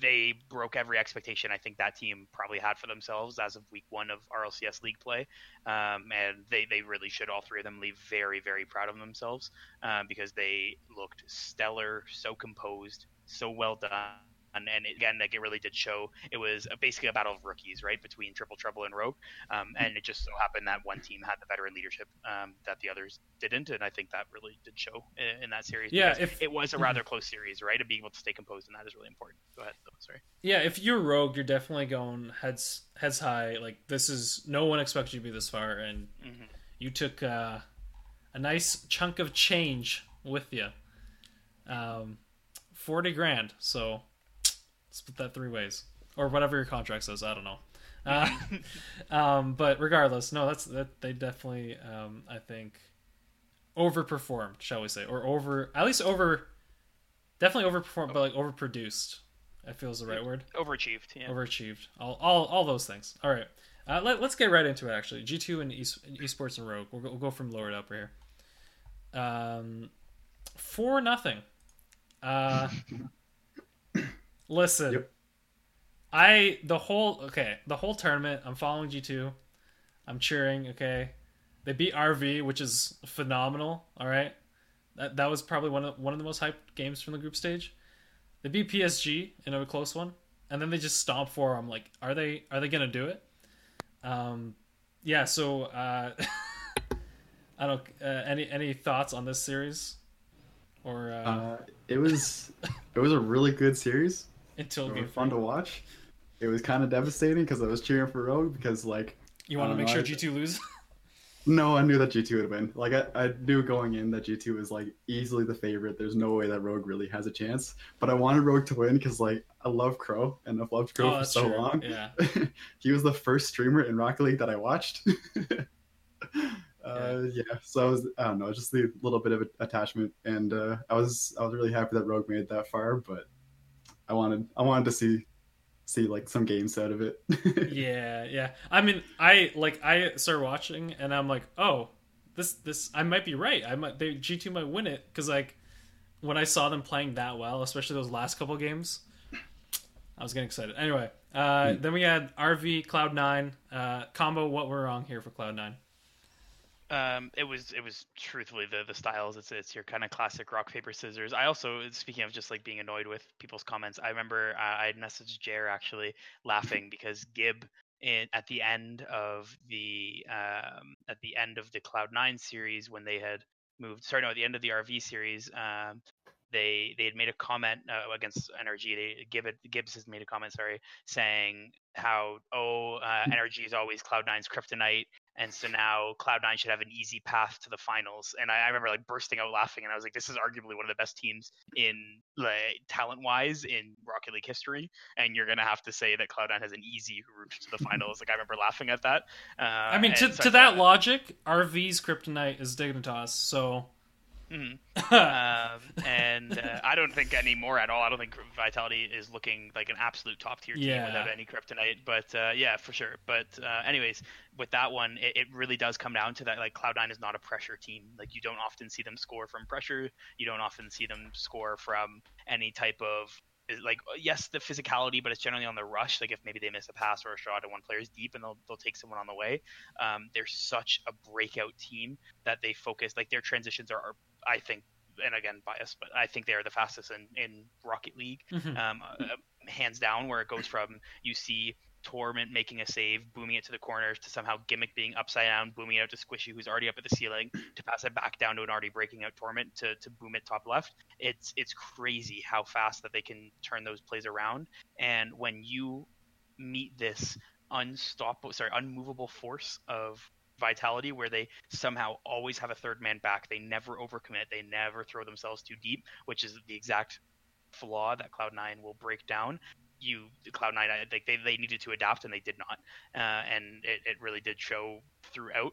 they broke every expectation I think that team probably had for themselves as of week one of RLCS league play, um, and they they really should all three of them leave very very proud of themselves um, because they looked stellar, so composed, so well done and, and again, like it really did show it was basically a battle of rookies, right, between Triple Trouble and Rogue, um, and it just so happened that one team had the veteran leadership um, that the others didn't, and I think that really did show in, in that series. Yeah, if, it was a rather close series, right, and being able to stay composed in that is really important. Go ahead, though, sorry. Yeah, if you're Rogue, you're definitely going heads heads high. Like this is no one expected you to be this far, and mm-hmm. you took uh, a nice chunk of change with you. Um, 40 grand. So split that three ways or whatever your contract says. I don't know. Uh, [laughs] um, but regardless, no, that's that they definitely um, I think overperformed, shall we say, or over at least over definitely overperformed, but like overproduced. I feel is the right word. Overachieved. Yeah. Overachieved. All all all those things. All right. Uh, let, us get right into it. Actually, G two and e- esports and Rogue. We'll go, we'll go from lower to upper here. Um, for nothing. Uh, [laughs] Listen, yep. I the whole okay the whole tournament. I'm following G two. I'm cheering. Okay, they beat RV, which is phenomenal. All right, that that was probably one of one of the most hyped games from the group stage. They beat PSG in a close one, and then they just stomp for. I'm like, are they are they gonna do it? Um, yeah. So uh, [laughs] I don't. Uh, any any thoughts on this series? Or uh... Uh, it was it was a really good series until it was fun to watch. It was kind of devastating because I was cheering for Rogue because like you want to make know, sure G two lose. [laughs] no, I knew that G two would win. Like I, I knew going in that G two was like easily the favorite. There's no way that Rogue really has a chance. But I wanted Rogue to win because like I love Crow and I've loved Crow oh, for so true. long. Yeah, [laughs] he was the first streamer in Rocket League that I watched. [laughs] Uh, yeah. so I was I don't know, just a little bit of attachment, and uh, I was I was really happy that Rogue made it that far, but I wanted I wanted to see see like some games out of it. [laughs] yeah, yeah. I mean, I like I started watching and I'm like, oh, this this I might be right. I might they G two might win it because like when I saw them playing that well, especially those last couple games, I was getting excited. Anyway, uh, mm. then we had RV Cloud Nine uh, combo. What were wrong here for Cloud Nine? Um, it was it was truthfully the the styles. It's it's your kind of classic rock paper scissors. I also speaking of just like being annoyed with people's comments. I remember uh, I had messaged Jer actually laughing because Gib in at the end of the um, at the end of the Cloud Nine series when they had moved. Sorry, no, at the end of the RV series. Um, they they had made a comment uh, against NRG. They Gibbs, Gibbs has made a comment, sorry, saying how oh uh, is always Cloud Nine's kryptonite, and so now Cloud9 should have an easy path to the finals. And I, I remember like bursting out laughing, and I was like, "This is arguably one of the best teams in like talent-wise in Rocket League history." And you're gonna have to say that Cloud9 has an easy route to the [laughs] finals. like I remember laughing at that. Uh, I mean, to, so to that logic, RV's kryptonite is Dignitas, so. Mhm. [laughs] um, and uh, I don't think anymore at all. I don't think Vitality is looking like an absolute top tier team Yeah. without any kryptonite. But uh, yeah, for sure. But uh, anyways, with that one, it, it really does come down to that. Like Cloud9 is not a pressure team. Like you don't often see them score from pressure. You don't often see them score from any type of like yes the physicality but it's generally on the rush like if maybe they miss a pass or a shot and one player is deep and they'll, they'll take someone on the way um, they're such a breakout team that they focus like their transitions are, are i think and again bias, but i think they are the fastest in, in rocket league Mhm. um, uh, hands down where it goes from you see Torment making a save, booming it to the corners, to somehow Gimmick being upside down, booming it out to Squishy, who's already up at the ceiling, to pass it back down to an already breaking out Torment to, to boom it top left. It's it's crazy how fast that they can turn those plays around. And when you meet this unstoppable, sorry, unmovable force of vitality where they somehow always have a third man back. They never overcommit. They never throw themselves too deep, which is the exact flaw that Cloud9 will break down. You Cloud9, I think they, they needed to adapt and they did not, uh, and it, it really did show throughout.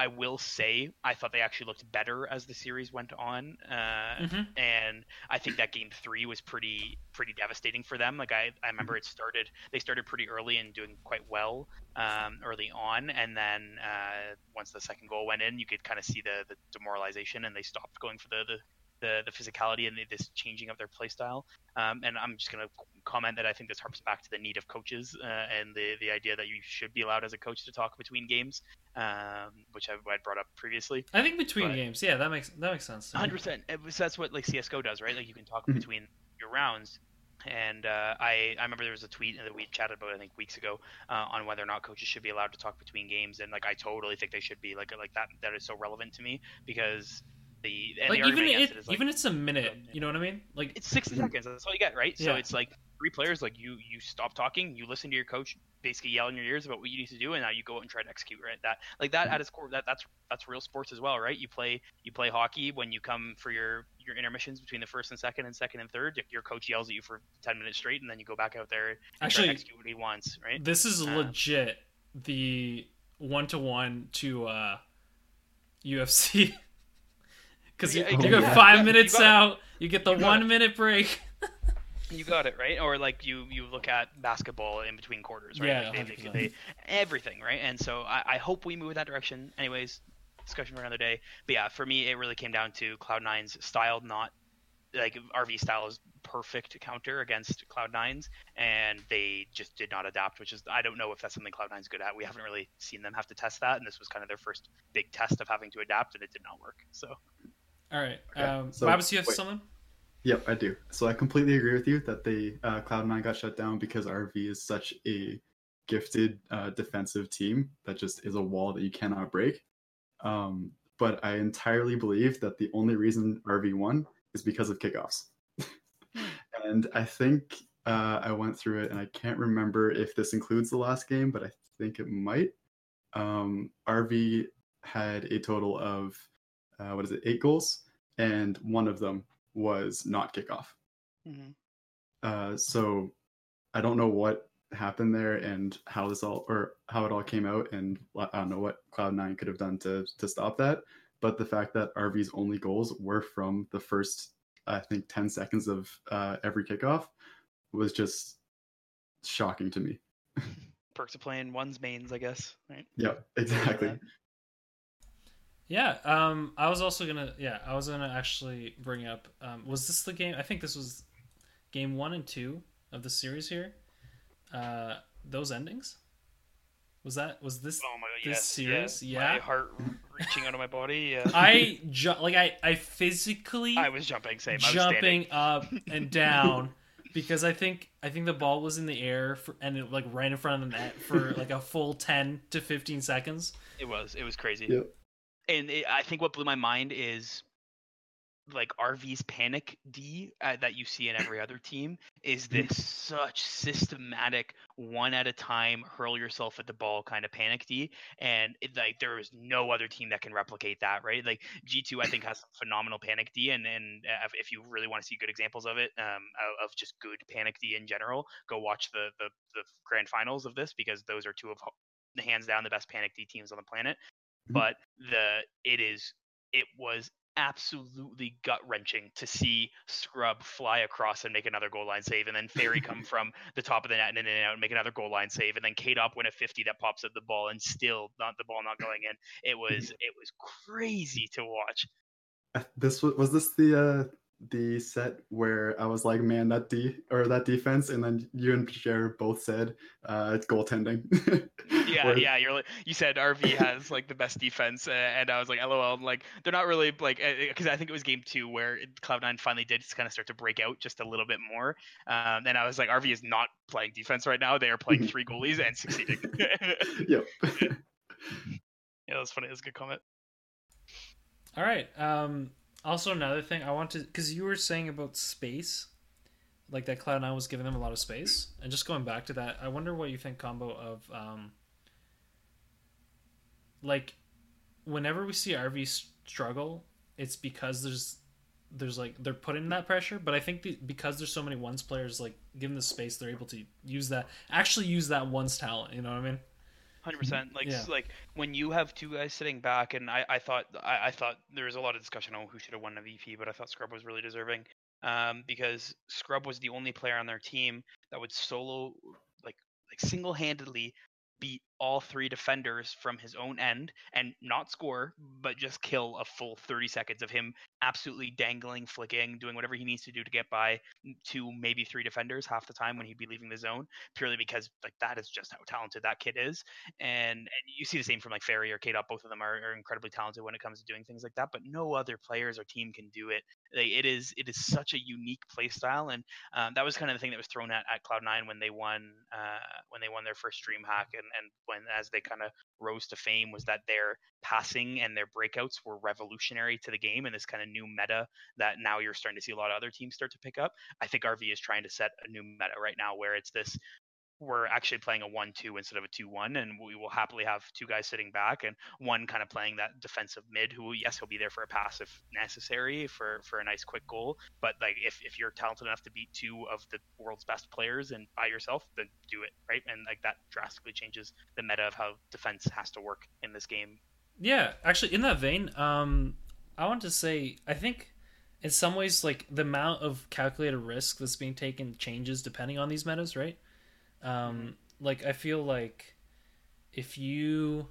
I will say I thought they actually looked better as the series went on, uh, Mhm. and I think that game three was pretty pretty devastating for them. Like I, I remember it started they started pretty early and doing quite well um, early on, and then uh, once the second goal went in, you could kind of see the, the demoralization, and they stopped going for the the, the, the physicality and the, this changing of their play style. Um, and I'm just going to comment that I think this harps back to the need of coaches uh, and the the idea that you should be allowed as a coach to talk between games, um, which I had brought up previously. I think between But- games, yeah, that makes that makes sense. Hundred percent. That's what like CS:GO does, right? Like you can talk Mhm. between your rounds. And uh, I, I remember there was a tweet that we chatted about I think weeks ago uh, on whether or not coaches should be allowed to talk between games, and like I totally think they should be. Like like that that is so relevant to me because the Like even it, like even it's a minute. You know what I mean? Like it's 60 [clears throat] seconds. That's all you get, right? So it's like three players. Like you you stop talking, you listen to your coach basically yell in your ears about what you need to do, and now you go out and try to execute. Right? That like that at its core, that that's that's real sports as well, right? You play you play hockey when you come for your your intermissions between the first and second and second and third. Your coach yells at you for 10 minutes straight, and then you go back out there and try Actually- to execute what he wants, right? this is Uh, legit the one to one to uh UFC. [laughs] Because you, Yeah, you go yeah. five You minutes it. out, you get the You one it. minute break. [laughs] You got it right, or like you you look at basketball in between quarters, right? Yeah, like they, they, they, everything, right? And so I, I hope we move in that direction. Anyways, discussion for another day. But yeah, for me, it really came down to Cloud Nine's style, not like RV style is perfect counter against Cloud9's, and they just did not adapt. Which is I don't know if that's something Cloud Nine's good at. We haven't really seen them have to test that, and this was kind of their first big test of having to adapt, and it did not work. So All right, Okay, um, so- Babs, you have wait. something? Yep, I do. So I completely agree with you that the uh, Cloud9 got shut down because RV is such a gifted uh, defensive team that just is a wall that you cannot break. Um, but I entirely believe that the only reason RV won is because of kickoffs. [laughs] and I think uh, I went through it, and I can't remember if this includes the last game, but I think it might. Um, RV had a total of uh, what is it, eight goals, and one of them was not kickoff. Uh, so I don't know what happened there and how this all or how it all came out, and I don't know what Cloud9 could have done to to stop that. But the fact that RV's only goals were from the first, I think, ten seconds of uh, every kickoff was just shocking to me. [laughs] perks of playing one's mains, I guess, right? Yeah, exactly. Yeah, um, I was also gonna. Yeah, I was gonna actually bring up. Um, was this the game? I think this was game one and two of the series here. Uh, those endings. Was that? Was this? Oh my god, This yes, series? yeah. Yeah. My heart reaching out of my body. Yeah. [laughs] I ju- like I I physically I was jumping, same. I was jumping up and [laughs] down because I think I think the ball was in the air for, and it like right in front of the net for like a full ten to fifteen seconds. It was. It was crazy. Yep. And it, I think what blew my mind is like RV's panic D uh, that you see in every other team is this such systematic one at a time hurl yourself at the ball kind of panic D and it, like there is no other team that can replicate that right? Like G2 I think has phenomenal panic D and and uh, if you really want to see good examples of it um of just good panic D in general go watch the the, the grand finals of this because those are two of the hands down the best panic D teams on the planet mm-hmm. but the it is it was absolutely gut wrenching to see Scrub fly across and make another goal line save, and then Ferry [laughs] come from the top of the net and in and out and make another goal line save, and then Kaydop win a 50 that pops at the ball and still not the ball not going in. It was [laughs] it was crazy to watch. This was was this the uh the set where I was like, man, that D or that defense, and then you and Jared both said uh, it's goaltending. [laughs] yeah, where... yeah, you're like, you said RV has like the best defense, uh, and I was like, lol, like they're not really like because uh, I think it was game two where Cloud Nine finally did kind of start to break out just a little bit more, um, and I was like, RV is not playing defense right now; they are playing three goalies and succeeding. [laughs] [laughs] yep. yeah, that was funny. It was a good comment. All right. Um, also, another thing I want to, because you were saying about space, like that Cloud Nine was giving them a lot of space, and just going back to that, I wonder what you think combo of, um, like, whenever we see RV struggle, it's because there's, there's like they're putting that pressure, but I think the, because there's so many ones players, like given the space, they're able to use that, actually use that one's talent. You know what I mean? Hundred percent. Like yeah. like when you have two guys sitting back, and I, I thought I, I thought there was a lot of discussion on who should have won the VP, but I thought Scrub was really deserving, um, because Scrub was the only player on their team that would solo like like single handedly beat all three defenders from his own end and not score, but just kill a full 30 seconds of him absolutely dangling, flicking, doing whatever he needs to do to get by two, maybe three defenders half the time when he'd be leaving the zone, purely because like that is just how talented that kid is. And and you see the same from like Ferry or Kaydop, both of them are, are incredibly talented when it comes to doing things like that, but no other players or team can do it. Like, it is it is such a unique play style, and um, that was kind of the thing that was thrown at, at Cloud9 when they won uh, when they won their first DreamHack and and when as they kind of rose to fame was that their passing and their breakouts were revolutionary to the game and this kind of new meta that now you're starting to see a lot of other teams start to pick up. I think RV is trying to set a new meta right now where it's this we're actually playing a 1-2 instead of a 2-1 and we will happily have two guys sitting back and one kind of playing that defensive mid who yes he'll be there for a pass if necessary for for a nice quick goal but like if, if you're talented enough to beat two of the world's best players and by yourself then do it right? And like that drastically changes the meta of how defense has to work in this game. Yeah actually in that vein um i want to say i think in some ways like the amount of calculated risk that's being taken changes depending on these metas right um, like I feel like if you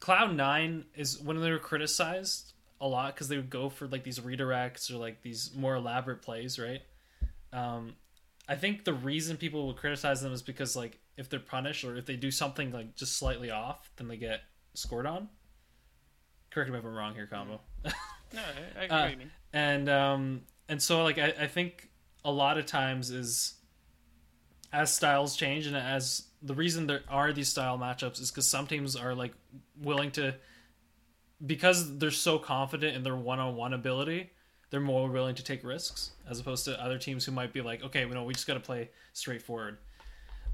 Cloud Nine is when they were criticized a lot because they would go for like these redirects or like these more elaborate plays, right? Um, I think the reason people would criticize them is because like if they're punished or if they do something like just slightly off, then they get scored on. Correct me if I'm wrong here, combo. no, I, [laughs] I agree. Uh, and um, and so like I, I think a lot of times is as styles change and as the reason there are these style matchups is because some teams are like willing to because they're so confident in their one-on-one ability they're more willing to take risks as opposed to other teams who might be like okay we know we just got to play straightforward.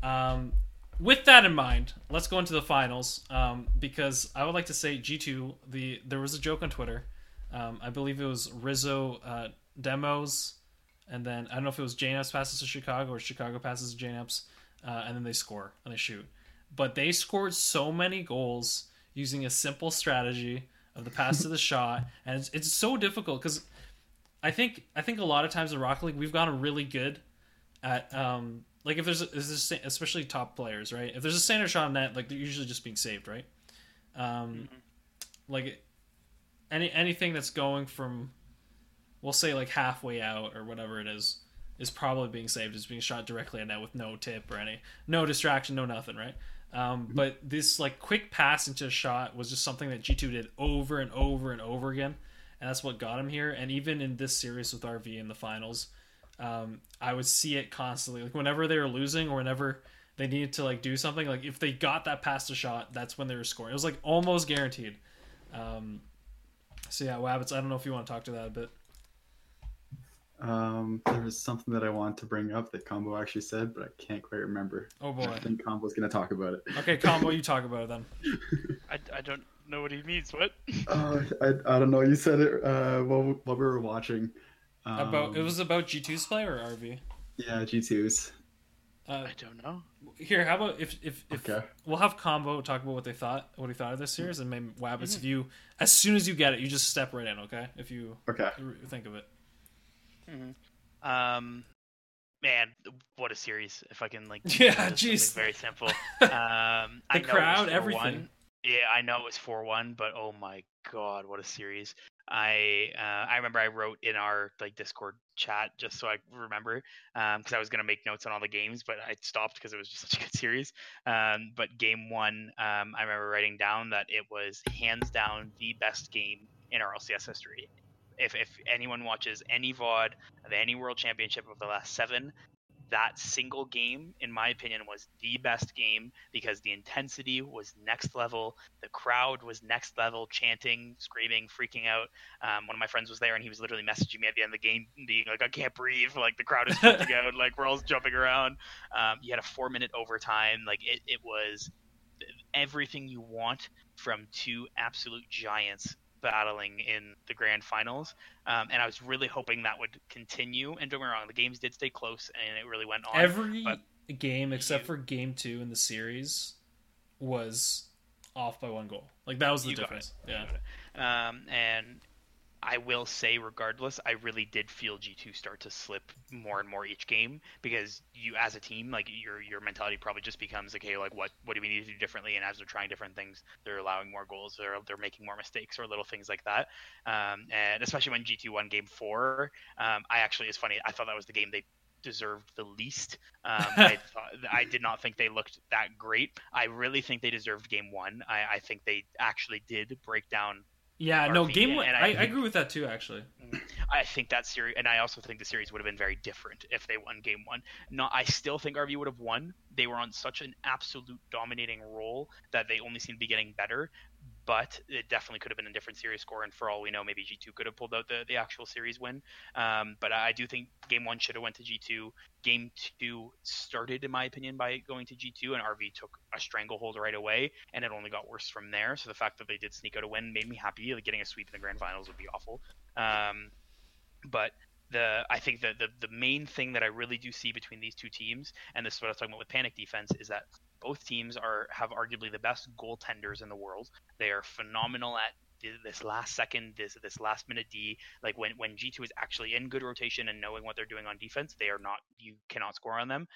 Um, with that in mind let's go into the finals um, because i would like to say g2 the there was a joke on twitter um, i believe it was rizzo uh, demos and then I don't know if it was JKnaps passes to Chicago or Chicago passes to JKnaps, uh, and then they score and they shoot. But they scored so many goals using a simple strategy of the pass to the [laughs] shot, and it's, it's so difficult because I think I think a lot of times in Rocket League we've gotten really good at um, like if there's, a, there's a, especially top players right if there's a standard shot on net like they're usually just being saved right um, mm-hmm. like any anything that's going from we'll say like halfway out or whatever it is is probably being saved is being shot directly at net with no tip or any no distraction no nothing right um, mm-hmm. but this like quick pass into a shot was just something that g2 did over and over and over again and that's what got him here and even in this series with rv in the finals um, i would see it constantly like whenever they were losing or whenever they needed to like do something like if they got that past a shot that's when they were scoring it was like almost guaranteed um, So yeah, Wabbits, I don't know if you want to talk to that a bit. Um, there was something that I wanted to bring up that Combo actually said, but I can't quite remember. Oh boy! I boy. think Combo's gonna talk about it. Okay, combo, you talk about it then. [laughs] I, I don't know what he means. What? Uh, I, I don't know. You said it uh, while, while we were watching. Um, About it was about G2's play or RV. yeah G2s. Uh, I don't know. here, how about if if, if Okay. we'll have combo talk about what they thought, what he thought of this series, and maybe Wabbits, Mm-hmm. if you as soon as you get it, you just step right in, okay? If you Okay. think of it. Um, man, what a series! If I can like, [laughs] Yeah, jeez. very simple. [laughs] Um, I know crowd, 4-1. everything. Yeah, I know it was four one, but oh my god, what a series! I uh, I remember I wrote in our like Discord chat just so I remember because I was gonna make notes on all the games, but I stopped because it was just [laughs] such a good series. Um, but game one, um, I remember writing down that it was hands down the best game in RLCS history. If if anyone watches any VOD of any World Championship of the last seven, that single game, in my opinion, was the best game because the intensity was next level. The crowd was next level, chanting, screaming, freaking out. Um, one of my friends was there and he was literally messaging me at the end of the game, being like, I can't breathe. Like, the crowd is [laughs] freaking out. Like, we're all jumping around. Um, you had a four minute overtime. Like, it, it was everything you want from two absolute giants battling in the grand finals. Um, and I was really hoping that would continue. And don't get me wrong, the games did stay close and it really went on. Every game except you- for game two in the series was off by one goal. Like that was the difference. Yeah. Um, and I will say, regardless, I really did feel G2 start to slip more and more each game because you, as a team, like your your mentality probably just becomes okay, like what what do we need to do differently? And as they're trying different things, they're allowing more goals, they're they're making more mistakes or little things like that. Um, and especially when G2 won Game Four, um, I actually it's funny. I thought that was the game they deserved the least. Um, I [laughs] thought I did not think they looked that great. I really think they deserved Game One. I, I think they actually did break down Yeah, no, RV, game one. and I, I I agree with that too, actually. Mm. I think that series, and I also think the series would have been very different if they won Game One. Not, I still think RV would have won. They were on such an absolute dominating roll that they only seem to be getting better. But it definitely could have been a different series score, and for all we know, maybe G2 could have pulled out the, the actual series win. Um, but I do think Game One should have went to G2. Game Two started, in my opinion, by going to G2, and RV took a stranglehold right away, and it only got worse from there. So the fact that they did sneak out a win made me happy. Like getting a sweep in the grand finals would be awful. Um, but the I think that the the main thing that I really do see between these two teams, and this is what I was talking about with panic defense, is that both teams are have arguably the best goaltenders in the world. They are phenomenal at this last second, this this last minute D. Like when when G two is actually in good rotation and knowing what they're doing on defense, they are not you cannot score on them.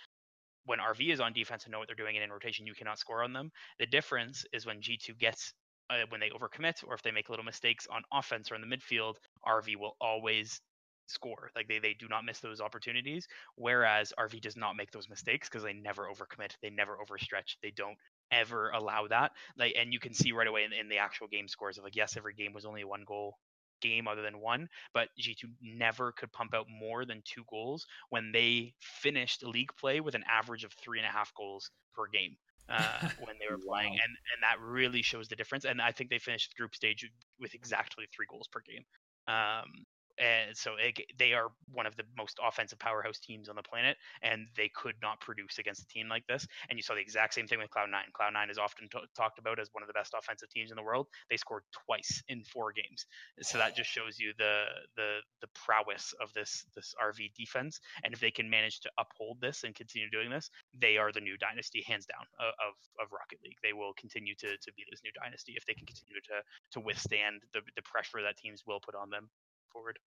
When RV is on defense and know what they're doing and in rotation, you cannot score on them. The difference is when G two gets uh, when they overcommit or if they make little mistakes on offense or in the midfield, RV will always score. Like they, they do not miss those opportunities. Whereas RV does not make those mistakes because they never overcommit, they never overstretch, they don't ever allow that. Like and you can see right away in, in the actual game scores of like yes, every game was only one goal game other than one, but G2 never could pump out more than two goals when they finished league play with an average of three and a half goals per game. uh, [laughs] when they were playing, Wow. and and that really shows the difference. And I think they finished the group stage with exactly three goals per game. Um, and so it, they are one of the most offensive powerhouse teams on the planet, and they could not produce against a team like this. And you saw the exact same thing with Cloud9. Cloud9 is often t- talked about as one of the best offensive teams in the world. They scored twice in four games, so that just shows you the the the prowess of this this RV defense. And if they can manage to uphold this and continue doing this, they are the new dynasty, hands down, of, of Rocket League. They will continue to to be this new dynasty if they can continue to to withstand the the pressure that teams will put on them forward.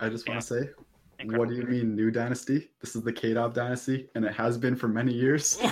I just want Yeah. to say, Incredible. what do you mean new dynasty? This is the Kaydop dynasty, and it has been for many years. [laughs] [laughs]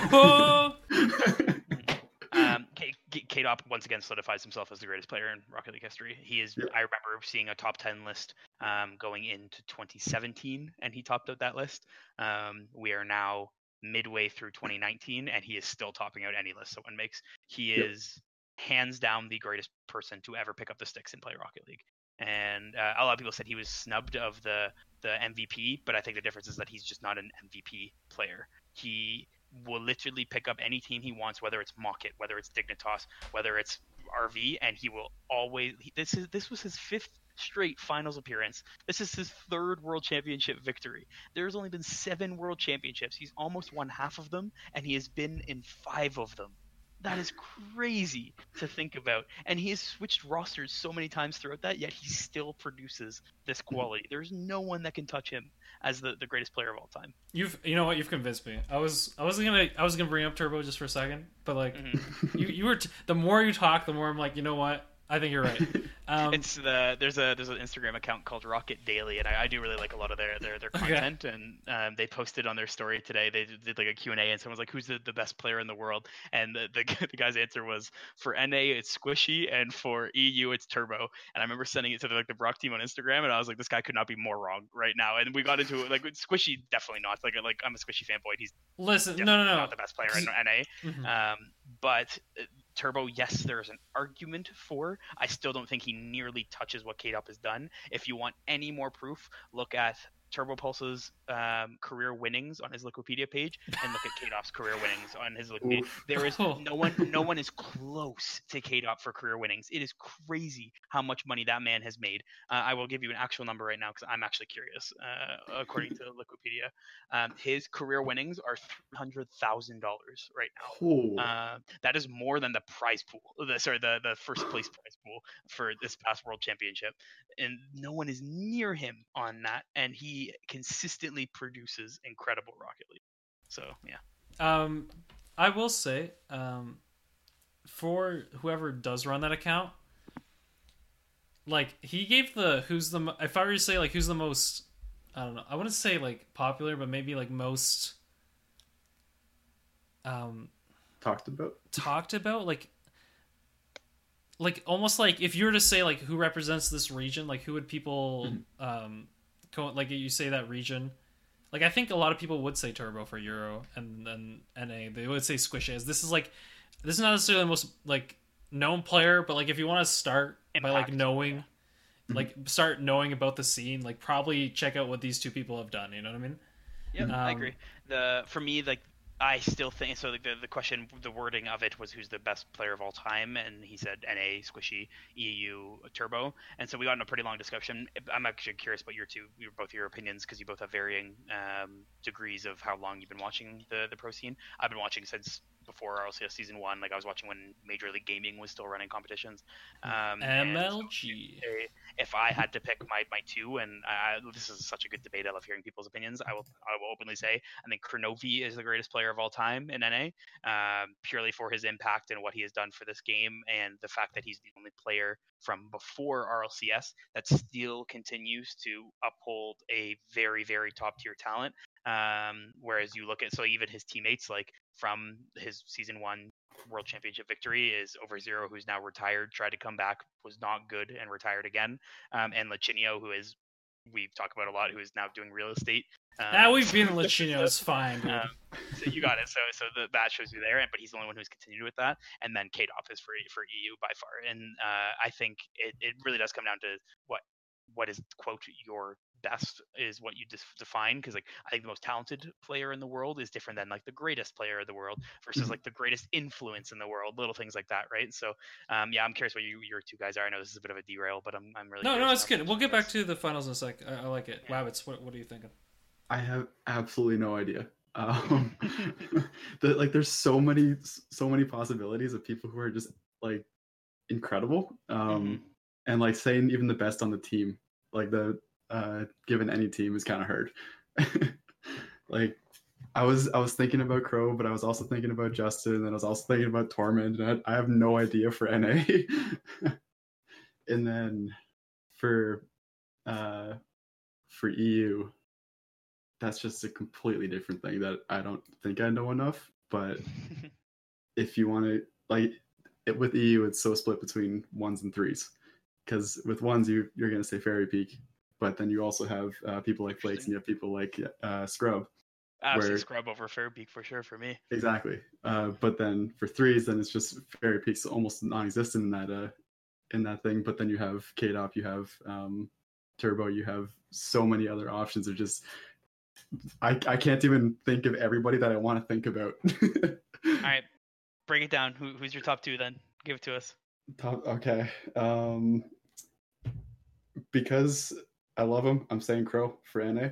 Um, K- K- Kaydop once again solidifies himself as the greatest player in Rocket League history. He is. Yeah. I remember seeing a top ten list um, going into 2017, and he topped out that list. Um, we are now midway through 2019, and he is still topping out any list someone makes. He Yep. is hands down the greatest person to ever pick up the sticks and play Rocket League. And uh, a lot of people said he was snubbed of the the MVP, but I think the difference is that he's just not an MVP player. He will literally pick up any team he wants, whether it's Mockit, whether it's Dignitas, whether it's RV, and he will always. He, this is this was his fifth straight finals appearance. This is his third world championship victory. There's only been seven world championships. He's almost won half of them, and he has been in five of them. That is crazy to think about. And he has switched rosters so many times throughout that, yet he still produces this quality. There's no one that can touch him as the, the greatest player of all time. You've you know what you've convinced me. I was I wasn't gonna I was gonna bring up Turbo just for a second, but like Mhm. [laughs] you you were t- the more you talk, the more I'm like you know what I think you're right. [laughs] Um, it's the there's a there's an Instagram account called Rocket Daily, and I, I do really like a lot of their their, their [laughs] Okay. content. And um, they posted on their story today. They did, did like a Q and A, and someone's like, "Who's the, the best player in the world?" And the, the [laughs] the guy's answer was, "For NA, it's Squishy, and for EU, it's Turbo." And I remember sending it to the, like the Brock team on Instagram, and I was like, "This guy could not be more wrong right now." And we got into it like Squishy, definitely not. Like like I'm a Squishy fanboy. He's listen, no no no. not the best player in NA. Mhm. Um, but uh, Turbo, yes, there's an argument for. I still don't think he nearly touches what Kaydop has done. If you want any more proof, look at Turbopolsa's um, career winnings on his Wikipedia page, and look at Kaydop's career winnings on his Wikipedia. Oof. There is [laughs] no one, no one is close to Kaydop for career winnings. It is crazy how much money that man has made. Uh, I will give you an actual number right now because I'm actually curious. Uh, according to [laughs] Wikipedia, um, his career winnings are three hundred thousand dollars right now. Uh, that is more than the prize pool. The, sorry, the, the first place prize pool for this past World Championship, and no one is near him on that. And he consistently produces incredible Rocket League. So yeah, Um, I will say, um, for whoever does run that account, like he gave the who's the mo- if I were to say like who's the most, I don't know, I wouldn't say like popular, but maybe like most, um, talked about. talked about like like almost like if you were to say like who represents this region like who would people um co- like you say that region. Like i think a lot of people would say turbo for euro and then na they would say squish as. This is like this is not necessarily the most like known player but like if you want to start by like Impact, knowing like start knowing about the scene like probably check out what these two people have done you know what i mean? Yeah, I Um, agree. The for me, like I still think so. The, the question, the wording of it was who's the best player of all time, and he said NA, Squishy, EU, Turbo, and so we got in a pretty long discussion. I'm actually curious about your two, your both your opinions because you both have varying um, degrees of how long you've been watching the the pro scene. I've been watching since before RLCS season one. Like I was watching when Major League Gaming was still running competitions. Um, so mlg if I had to pick my, my two, and I, this is such a good debate, I love hearing people's opinions. I will I will openly say I think Kronovi is the greatest player of all time in NA, um, purely for his impact and what he has done for this game, and the fact that he's the only player from before RLCS that still continues to uphold a very very top tier talent. Um, whereas you look at so even his teammates like from his season one world championship victory is over zero who's now retired tried to come back was not good and retired again um, and Lachinio who is we've talked about a lot who is now doing real estate um, ah we've been [laughs] in Lachinio, it's fine um, so you got it. So so the, that shows you there, and but he's the only one who's continued with that. And then Kaydop is for for EU by far. And uh, I think it, it really does come down to what what is quote your best is what you dis- define because like I think the most talented player in the world is different than like the greatest player in the world versus Mhm. like the greatest influence in the world, little things like that, right? So um, yeah, I'm curious what you your two guys are. I know this is a bit of a derail, but I'm I'm really no no it's good we'll get back to the finals in a sec i, I like it Yeah. Wabbits, what, what are you thinking I have absolutely no idea. [laughs] [laughs] Um, [laughs] the, like, there's so many, so many possibilities of people who are just like incredible. Um, and like saying even the best on the team, like the uh, given any team is kind of hard. [laughs] like, I was I was thinking about Crow, but I was also thinking about Justin, and I was also thinking about Torment, and I, I have no idea for [laughs] NA. and then for uh, for EU, that's just a completely different thing that I don't think I know enough. But [laughs] if you want to, like, it, with EU, it's so split between ones and threes. Because with ones, you you're gonna say Fairy Peak, but then you also have uh, people like Flakes, and you have people like uh, Scrub. Absolutely where- scrub over Fairy Peak for sure for me. Exactly. Uh, but then for threes, then it's just Fairy Peak's almost non-existent in that uh, in that thing. But then you have Kaydop, you have um, Turbo, you have so many other options. Are just I I can't even think of everybody that I want to think about. All right, [laughs] break it down. Who, who's your top two then? Give it to us. Top, okay. Um, because I love him, I'm saying Crow for NA.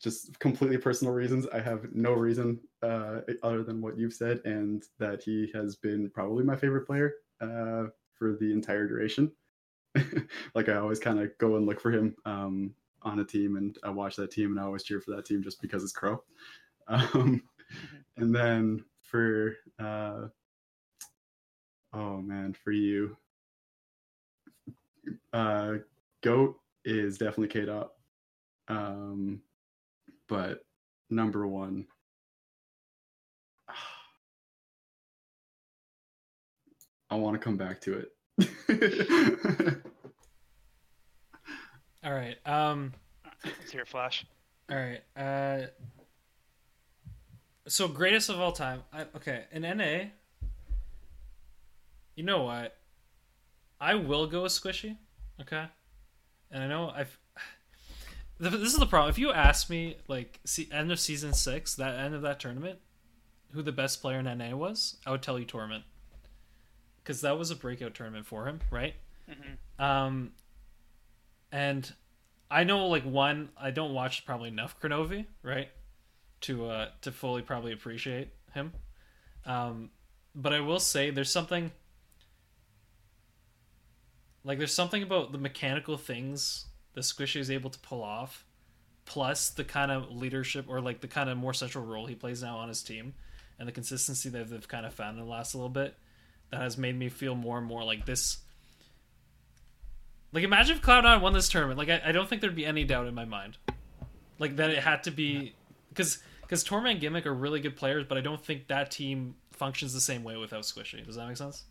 Just completely personal reasons. I have no reason uh, other than what you've said, and that he has been probably my favorite player uh, for the entire duration. [laughs] like I always kind of go and look for him um, on a team, and I watch that team, and I always cheer for that team just because it's Crow. [laughs] Um, and then for uh, oh man, for you, uh, goat is definitely Kaydop. Um, but number one. [sighs] I want to come back to it. [laughs] All right. Um Let's hear it, Flash. all right. Uh so greatest of all time. I, okay, in NA You know what? I will go with Squishy. Okay? And I know I've [sighs] this is the problem. If you ask me like see, end of season 6, that end of that tournament, who the best player in NA was, I would tell you Torment. Cuz that was a breakout tournament for him, right? Mm-hmm. Um, and I know like one, I don't watch probably enough Kronovi, right, to uh to fully probably appreciate him. Um, but I will say there's something like there's something about the mechanical things that Squishy is able to pull off, plus the kind of leadership or like the kind of more central role he plays now on his team, and the consistency that they've kind of found in the last little bit, that has made me feel more and more like this like, imagine if Cloud9 won this tournament. Like, I, I don't think there'd be any doubt in my mind. Like, that it had to be. Because because Torment and Gimmick are really good players, but I don't think that team functions the same way without Squishy. Does that make sense?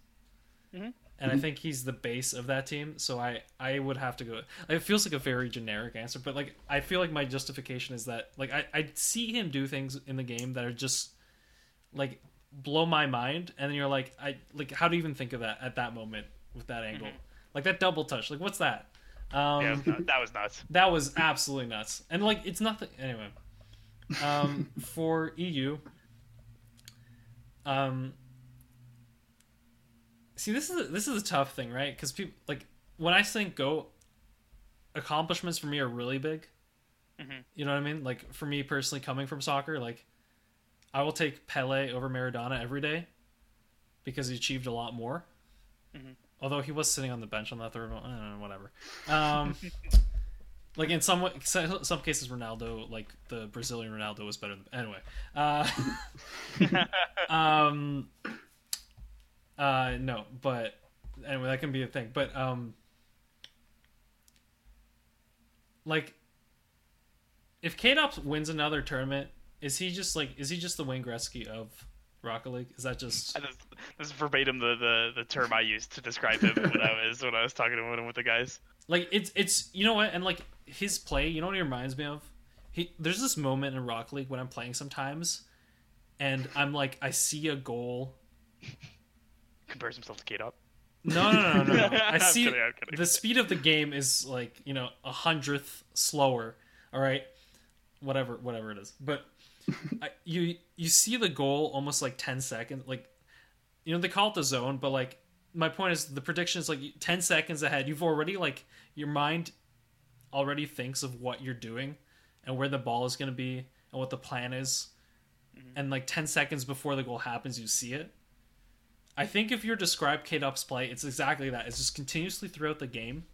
Mhm. And I think he's the base of that team, so I I would have to go. It feels like a very generic answer, but like I feel like my justification is that like I I see him do things in the game that are just like blow my mind, and then you're like I like how do you even think of that at that moment with that angle? Like that double touch. Like what's that? Um, yeah, that- that was nuts. [laughs] that was absolutely nuts. And like it's nothing anyway. Um, [laughs] for EU, um, see this is a, this is a tough thing, right? Because people like when I think go, accomplishments for me are really big. Mhm. You know what I mean? Like for me personally, coming from soccer, like I will take Pele over Maradona every day because he achieved a lot more. Mhm. Although he was sitting on the bench on that third one, I know, whatever. Um, [laughs] like in some some cases, Ronaldo, like the Brazilian Ronaldo, was better. Than, anyway, uh, [laughs] [laughs] um, uh, no, but anyway, that can be a thing. But um, like, if Kaydops wins another tournament, is he just like is he just the Wayne Gretzky of Rocket League? Is that just [laughs] This, this is verbatim the, the, the term I used to describe him when I was when I was talking to him with the guys. like it's it's you know what and like his play you know what he reminds me of he there's this moment in rock league when i'm playing sometimes and i'm like i see a goal Compares himself to Kaydop. no no no no, no. [laughs] i see kidding, kidding. the speed of the game is like you know a hundredth slower all right whatever whatever it is but I, you you see the goal almost like 10 seconds like you know they call it the zone but like my point is the prediction is like 10 seconds ahead you've already like your mind already thinks of what you're doing and where the ball is going to be and what the plan is mm-hmm. and like 10 seconds before the goal happens you see it i think if you're describe Kaydop's play it's exactly that. It's just continuously throughout the game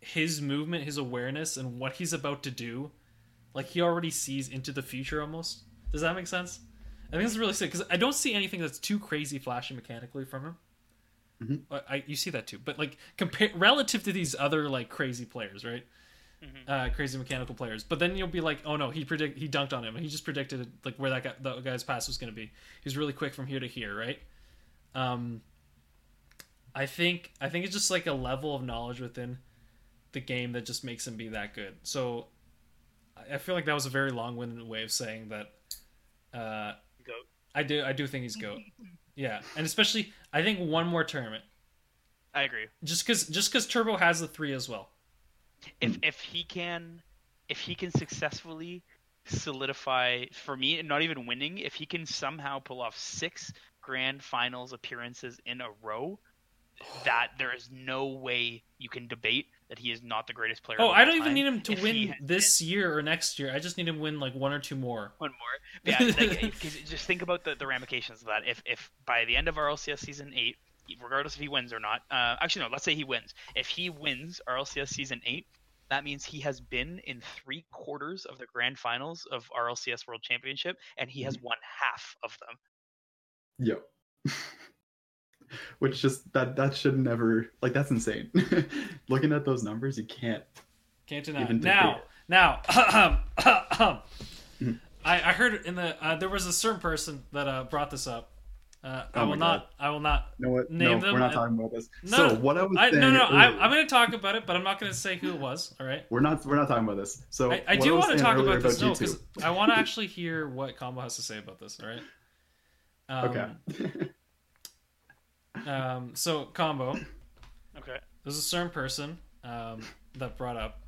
his movement his awareness and what he's about to do like he already sees into the future almost. Does that make sense? I think it's really sick because i don't see anything that's too crazy flashy mechanically from him. Mhm. I, I you see that too but like compare relative to these other like crazy players right uh, crazy mechanical players. But then you'll be like oh no he predict he dunked on him he just predicted like where that guy the guy's pass was going to be. He's really quick from here to here right? Um i think i think it's just like a level of knowledge within the game that just makes him be that good. So I- i feel like that was a very long-winded way of saying that uh Goat. i do i do think he's goat. [laughs] Yeah and especially i think one more tournament. I agree. just because just because turbo has the three as well If mm. if he can if he can successfully solidify for me, and not even winning, if he can somehow pull off six grand finals appearances in a row that there is no way you can debate that he is not the greatest player. Oh, I don't even time need him to if win this year or next year. I just need him to win like one or two more. one more. Yeah, like, [laughs] eh, 'cause just think about the, the ramifications of that. If if by the end of RLCS season eight, regardless if he wins or not, uh, actually no, let's say he wins. If he wins RLCS season eight, that means he has been in three quarters of the grand finals of RLCS World Championship, and he has won half of them. Yep. [laughs] Which just that that should never like that's insane. [laughs] Looking at those numbers, you can't. Can't deny. Even it. Now, debate now, Mhm. I, I heard in the uh, there was a certain person that uh, brought this up. Uh, I Oh will not. I will not. You know what? Name no, them we're not talking about this. No, so what I was I, saying. no, no. I, earlier- I'm going to talk about it, but I'm not going to say who it was. All right. We're not. We're not talking about this. So I, I do want to talk earlier about this. No, because I want to actually hear what Combo has to say about this. All right. Um, okay. [laughs] Um, so Combo, Okay. there's a certain person um, that brought up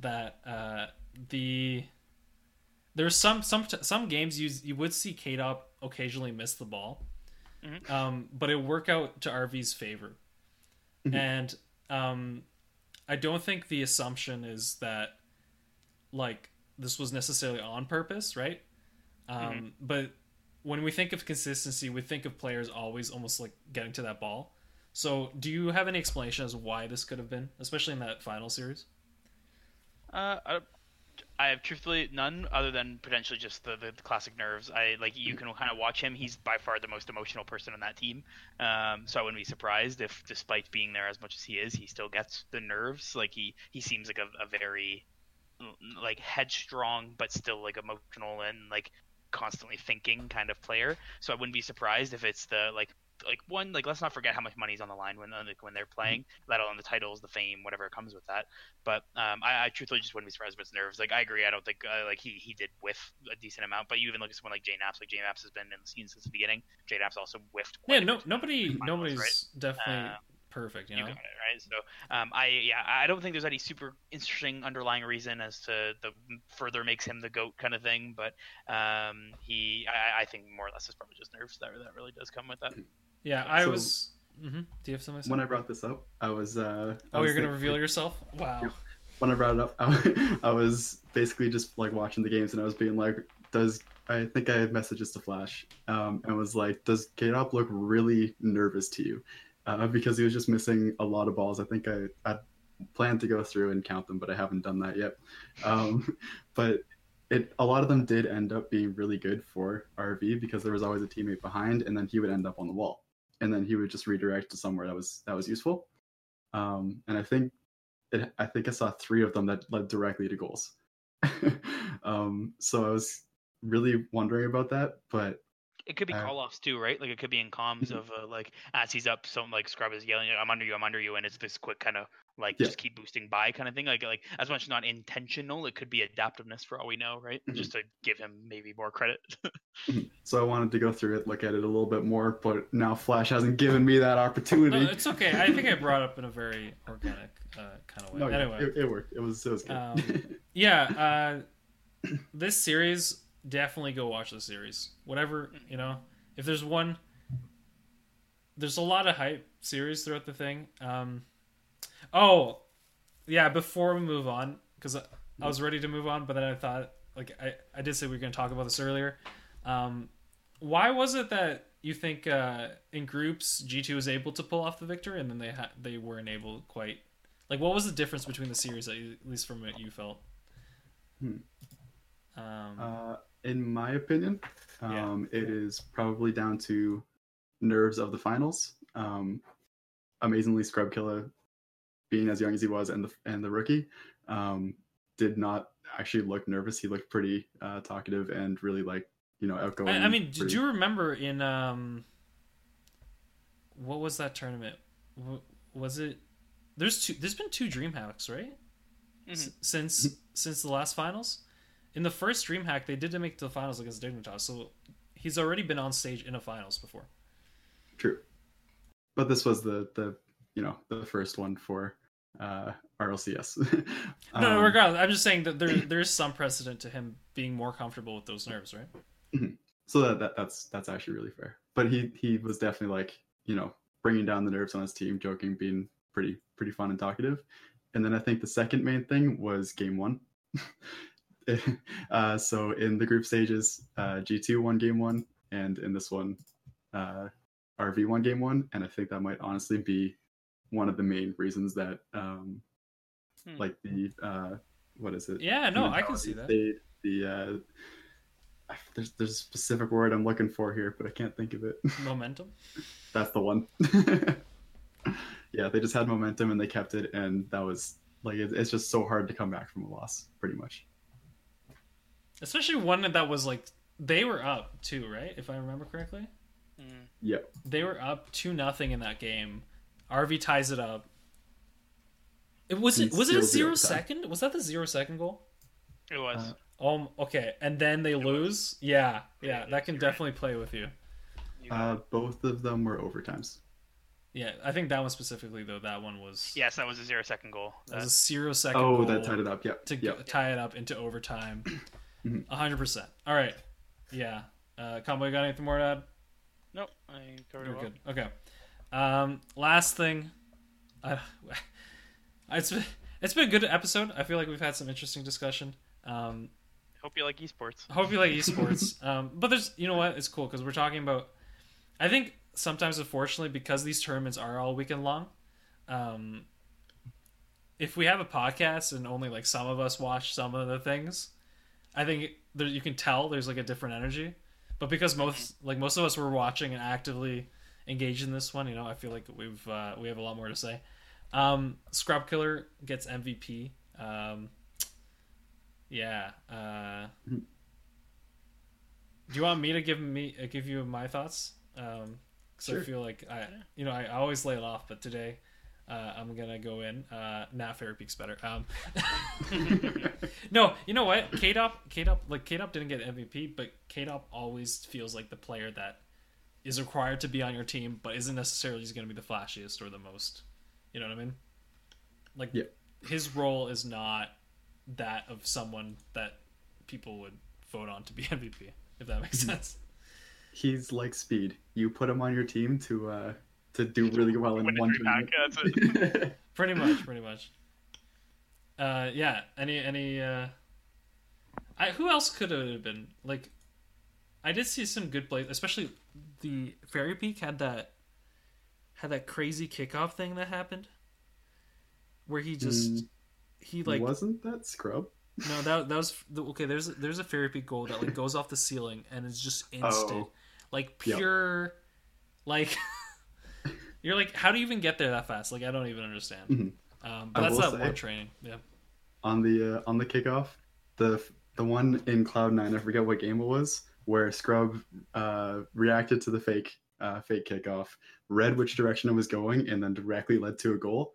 that uh, the there's some some some games you you would see Kaydop occasionally miss the ball, Mhm. um, but it work out to RV's favor, Mhm. and um, I don't think the assumption is that like this was necessarily on purpose, right? Um, But when we think of consistency, we think of players always almost like getting to that ball. So, do you have any explanation as why this could have been, especially in that final series? Uh, I, I have truthfully none other than potentially just the, the, classic nerves. I like you can kind of watch him. He's by far the most emotional person on that team. Um, so I wouldn't be surprised if, despite being there as much as he is, he still gets the nerves. Like he he seems like a, a very like headstrong but still like emotional and like constantly thinking kind of player. So I wouldn't be surprised if it's the like like one like let's not forget how much money's on the line when like when they're playing, let alone the titles, the fame, whatever comes with that. But um, I, I truthfully just wouldn't be surprised if it's nerves. Like I agree, I don't think uh, like he he did whiff a decent amount. But you even look at someone like JKnaps. Like JKnaps has been in the scene since the beginning. JKnaps also whiffed. Yeah, no, nobody, finals, nobody's right? definitely Uh, perfect, you You know. got it right. So, um, I yeah, I don't think there's any super interesting underlying reason as to the further makes him the goat kind of thing. But um, he, I, I think more or less is probably just nerves that that really does come with that. Yeah, I So- was. hmm Do you have something? When I brought this up, I was. Uh, I oh, was you're gonna thinking- reveal yourself? Wow. when I brought it up, I, [laughs] I was basically just like watching the games and I was being like, does I think I had messages to Flash um, and was like, does Kaydop look really nervous to you? Uh, because he was just missing a lot of balls. I think I, I planned to go through and count them, but I haven't done that yet. Um, [laughs] but it a lot of them did end up being really good for RV because there was always a teammate behind, and then he would end up on the wall, and then he would just redirect to somewhere that was that was useful. Um, and I think it, I think I saw three of them that led directly to goals. [laughs] um, so I was really wondering about that, but It could be Uh, call offs too, right? Like it could be in comms Mhm. of uh, like as he's up, some like Scrub is yelling, "I'm under you, I'm under you," and it's this quick kind of like Yeah. just keep boosting by kind of thing. Like like as much as not intentional, it could be adaptiveness for all we know, right? Mhm. Just to give him maybe more credit. [laughs] so I wanted to go through it, look at it a little bit more, but now Flash hasn't given me that No, opportunity. it's okay. I think I brought up in a very organic uh, kind of way. No, yeah, anyway, it, it worked. It was it was good. Um, [laughs] yeah, uh, this series definitely go watch the series. Whatever you know, if there's one, there's a lot of hype series throughout the thing. Um, oh, yeah. Before we move on, because I, I was ready to move on, but then I thought, like, I I did say we were going to talk about this earlier. Um, why was it that you think uh, in groups G two was able to pull off the victory, and then they ha- they weren't able quite? Like, what was the difference between the series, at least from what you felt? Hmm. Um, Uh, in my opinion, Yeah. um, it is probably down to nerves of the finals. Um, amazingly, Scrub Killa, being as young as he was, and the and the rookie, um, did not actually look nervous. He looked pretty uh, talkative and really like you know outgoing. I, I mean, did you remember in um, what was that tournament? Was it? There's two. There's been two DreamHacks, right? S- Mhm. since since the last finals. In the first DreamHack, they did make the finals against Dignitas, so he's already been on stage in a finals before. True, but this was the the you know the first one for uh, RLCS. [laughs] No, no, Um, regardless, I'm just saying that there there's some precedent to him being more comfortable with those nerves, right? so that, that that's that's actually really fair. But he he was definitely like you know bringing down the nerves on his team, joking, being pretty pretty fun and talkative. And then I think the second main thing was game one. [laughs] [laughs] uh, so in the group stages, uh, G2 won game one, and in this one, uh, RV won game one. And I think that might honestly be one of the main reasons that, um, Hmm. like the uh, what is it? Yeah, no, I can see that. stayed, The uh, [sighs] there's there's a specific word I'm looking for here, but I can't think of it. [laughs] Momentum. That's the one. [laughs] yeah, they just had momentum and they kept it, and that was like it, it's just so hard to come back from a loss, pretty much. Especially one that was like they were up too, right? If I remember correctly. Mm. Yep. They were up two nothing in that game. RV ties it up. It was it was it a still zero zero time. second? Was that the zero second goal? It was. Uh, Um okay, and then they was. lose. Yeah, yeah, Yeah, that can you're right. definitely play with you. You Uh, both of them were overtimes. Yeah, I think that one specifically though. That one was yes, that was a zero second goal. that was a zero second Oh, goal that tied it up. Yep. to yep. tie it up into overtime. Mhm. hundred percent. All right, yeah. Uh, Combo, you got anything more to add? nope, I covered You're it well. good. Okay. Um, last thing, uh, [laughs] it's been, it's been a good episode. I feel like we've had some interesting discussion. Um, Hope you like esports. I hope you like esports. [laughs] um, but there's, you know what? It's cool because we're talking about. I think sometimes, unfortunately, because these tournaments are all weekend long, um, if we have a podcast and only like some of us watch some of the things, I think there, you can tell there's like a different energy. But because most like most of us were watching and actively engaged in this one, you know, I feel like we've uh, we have a lot more to say. Um, Scrub Killa gets MVP. Um, yeah. Uh, do you want me to give me uh, give you my thoughts? Um, because I feel like I, you know, I, I always lay it off, but today, uh, I'm gonna go in. Uh, nah, Fairy Peak's better. Um, [laughs] [laughs] no, you know what? Kaydop, Kaydop, like Kaydop didn't get MVP, but Kaydop always feels like the player that is required to be on your team, but isn't necessarily just going to be the flashiest or the most. You know what I mean? Like Yeah. his role is not that of someone that people would vote on to be [laughs] MVP. If that makes sense. He's like speed. You put him on your team to uh to do really well in one three pack, tournament. [laughs] pretty much, pretty much. Uh, yeah. Any any uh, I who else could it have been? Like, I did see some good plays, especially the Fairy Peak had that had that crazy kickoff thing that happened, where he just Mm, he like wasn't that scrub? no that that was the, okay. There's there's a Fairy Peak goal that like goes off the ceiling and it's just [laughs] instant, Oh. like Yep. pure, like. [laughs] You're like, how do you even get there that fast? Like, I don't even understand. Mhm. Um, but I that's not say- training. Yeah. On the uh, on the kickoff, the the one in Cloud Nine, I forget what game it was, where Scrub uh, reacted to the fake uh, fake kickoff, read which direction it was going, and then directly led to a goal.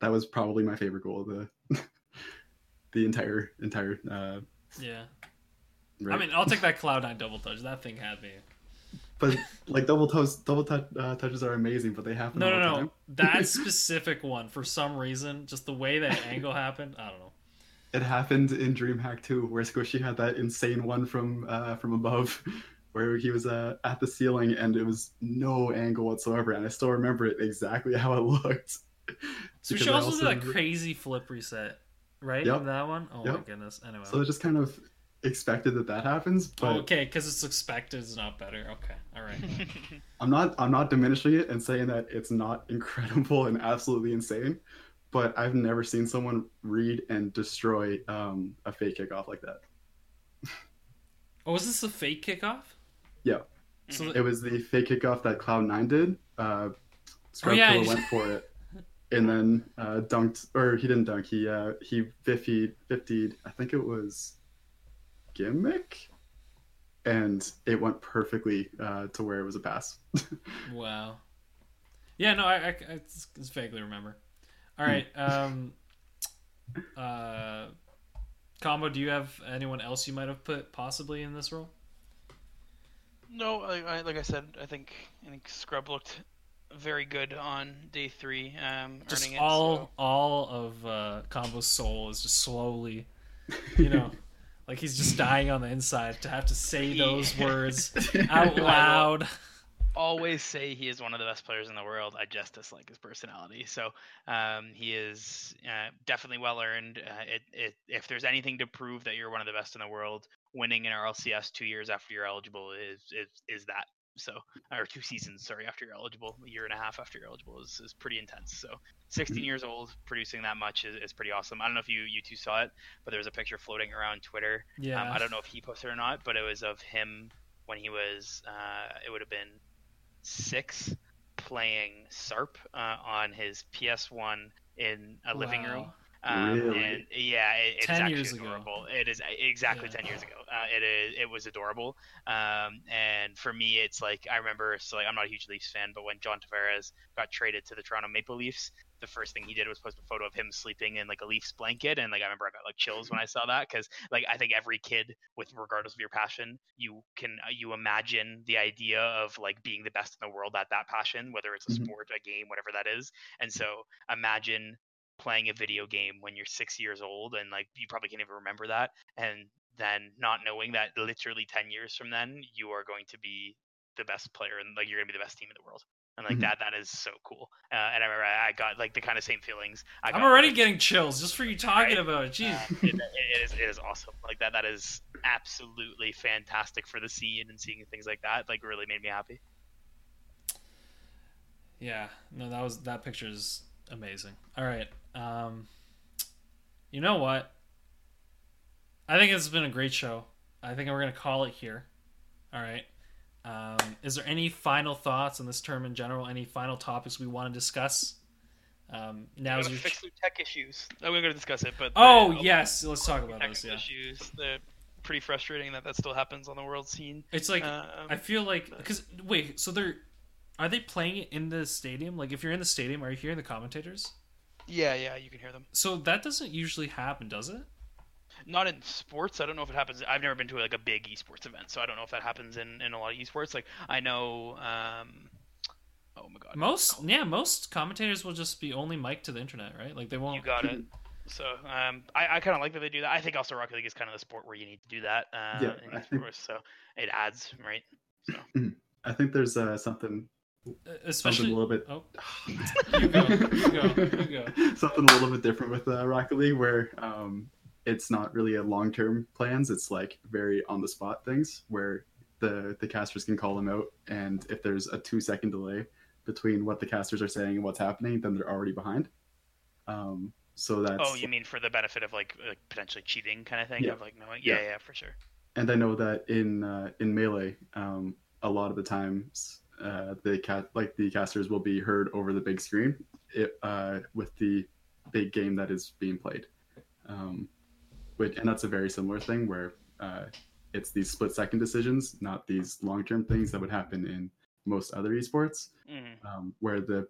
That was probably my favorite goal of the [laughs] the entire entire. Uh, Yeah. I mean, I'll take that Cloud Nine double touch. That thing had me. but like double toes, double touch, uh, touches are amazing, but they happen No, no, no. That [laughs] specific one, for some reason, just the way that angle happened, I don't know. It happened in DreamHack too, where Squishy had that insane one from uh, from above, [laughs] where he was uh, at the ceiling and it was no angle whatsoever, and I still remember it exactly [laughs] how it looked. So we Because should also, do that crazy flip reset, right? Yep. In that one? Oh my goodness. Anyway. So it's just kind of expected that that happens, but okay, because it's expected, it's not better. Okay, all right. [laughs] I'm not I'm not diminishing it and saying that it's not incredible and absolutely insane, but I've never seen someone read and destroy um, a fake kickoff like that. [laughs] Oh, was this a fake kickoff? Yeah. So It was the fake kickoff that Cloud Nine did. Uh, Scrub Oh, yeah, went for it, [laughs] and then uh, dunked, or he didn't dunk. He uh, he 50 50 I think it was gimmick, and it went perfectly uh, to where it was a pass. [laughs] Wow. Yeah, no, I, I, I it's vaguely remember. All right. Um. Uh. Combo, do you have anyone else you might have put possibly in this role? no, I, I, like I said, I think I think Scrub looked very good on day three, um, Just earning it. all so- all of uh, Combo's soul is just slowly, you know, [laughs] Like he's just dying on the inside to have to say [laughs] those words [laughs] out loud. Always say he is one of the best players in the world. I just dislike his personality. So um, he is uh, definitely well earned. Uh, it, it, if there's anything to prove that you're one of the best in the world, winning an RLCS two years after you're eligible is is, is that. So or two seasons, sorry, after you're eligible, a year and a half after you're eligible is, is pretty intense. So 16 Mhm. years old, producing that much is, is pretty awesome. I don't know if you you two saw it, but there was a picture floating around Twitter Yeah. um, I don't know if he posted it or not, but it was of him when he was, uh, it would have been six, playing SARP uh, on his PS1 in a living room. Um, Really? And yeah, it, it's actually years ago. adorable. It is exactly Yeah. ten years ago. Uh, it is. It was adorable. Um, and for me, it's like I remember. So like, I'm not a huge Leafs fan, but when John Tavares got traded to the Toronto Maple Leafs, the first thing he did was post a photo of him sleeping in like a Leafs blanket, and like I remember I got like chills when I saw that because like I think every kid, with regardless of your passion, you can uh, you imagine the idea of like being the best in the world at that passion, whether it's a Mhm. sport, a game, whatever that is. And so imagine playing a video game when you're six years old and like you probably can't even remember that and then not knowing that literally 10 years from then you are going to be the best player and like you're gonna be the best team in the world and like Mhm. that that is so cool uh, and i remember i I got like the kind of same feelings I I'm already like, getting chills just for you talking Right. about it. Jeez. uh, it, it is it is awesome like that that is absolutely fantastic for the scene and seeing things like that like really made me happy Yeah, no, that was that picture is amazing. All right, um, you know what? I think it's been a great show. I think we're gonna call it here. All right. Um, is there any final thoughts on this term in general? Any final topics we want to discuss? Um, now's We're your. gonna fix their tech issues oh, we're gonna discuss it but oh the- yes, let's talk about technical those. Yeah, issues they're pretty frustrating that that still happens on the world scene it's like um, I feel like because wait, so they're are they playing it in the stadium? Like if you're in the stadium, are you hearing the commentators? yeah yeah you can hear them So that doesn't usually happen, does it? Not in sports. I don't know if it happens. I've never been to like a big esports event, so I don't know if that happens in, in a lot of esports. Like I know, um, oh my god, Most yeah, most commentators will just be only mic to the internet, right? Like they won't. you got it. [clears throat] So um, I, I kind of like that they do that. I think also Rocket League is kind of the sport where you need to do that. Uh, Yeah, in I think- esports, so it adds right. [clears throat] I think there's uh, something something a little bit. Oh, [sighs] You go, you go, you go. [laughs] something a little bit different with uh, Rocket League, where um, it's not really a long term plans. It's like very on the spot things where the the casters can call them out, and if there's a two second delay between what the casters are saying and what's happening, then they're already behind. Um, so that's Oh, you mean for the benefit of like, like potentially cheating kind of thing? Yeah. Of like knowing, yeah, Yeah. yeah, for sure. and I know that in uh, in melee, um, a lot of the times uh, the cat like the casters will be heard over the big screen, it, uh, with the big game that is being played. Um, which and that's a very similar thing where uh, it's these split second decisions, not these long term things that would happen in most other esports, hmm um, where the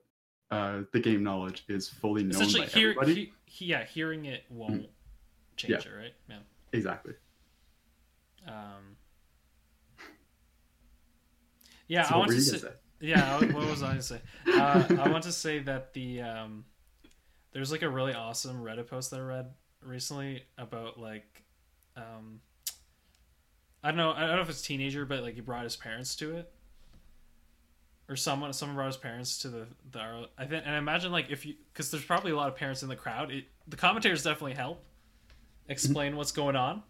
uh, the game knowledge is fully known Essentially, by hear, everybody. he, yeah, hearing it won't change Yeah. it, right? Yeah. exactly. Um. Yeah, So I want to say. say? Yeah, what was I going to say? Uh, I want to say that the um, there's like a really awesome Reddit post that I read recently about like um, I don't know, I don't know if it's teenager, but like he brought his parents to it, or someone someone brought his parents to the the I think and I imagine like if you because there's probably a lot of parents in the crowd. It, the commentators definitely help explain what's going on.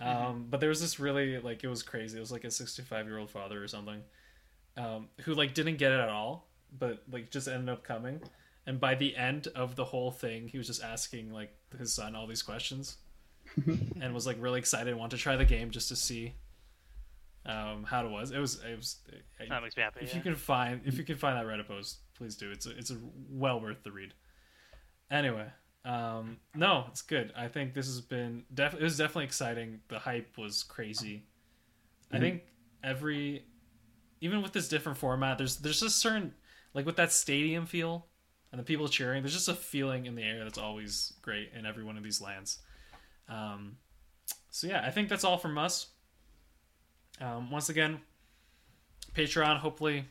Um, but there was this really like it was crazy. It was like a 65 year old father or something um, who like didn't get it at all, but like just ended up coming. And by the end of the whole thing, he was just asking like his son all these questions, [laughs] and was like really excited and wanted to try the game just to see um, how it was. It was it was. That makes me happy. if yeah. you can find if you can find that Reddit post, please do. It's a, it's a well worth the read. Anyway, um, no, it's good. I think this has been def- it was definitely exciting. The hype was crazy. I Mhm. think every even with this different format, there's there's a certain like with that stadium feel and the people cheering. There's just a feeling in the air that's always great in every one of these lands. Um, so yeah, I think that's all from us. Um, once again, Patreon. Hopefully,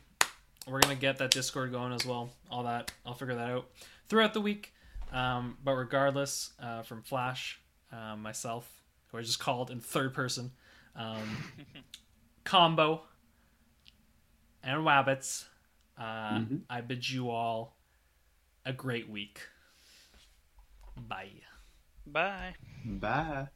we're gonna get that Discord going as well. All that I'll figure that out throughout the week. Um, but regardless, uh, from Flash, uh, myself, who I just called in third person. Um, [laughs] combo and Wabbits. Uh, Mhm. I bid you all a great week. Bye. Bye. Bye.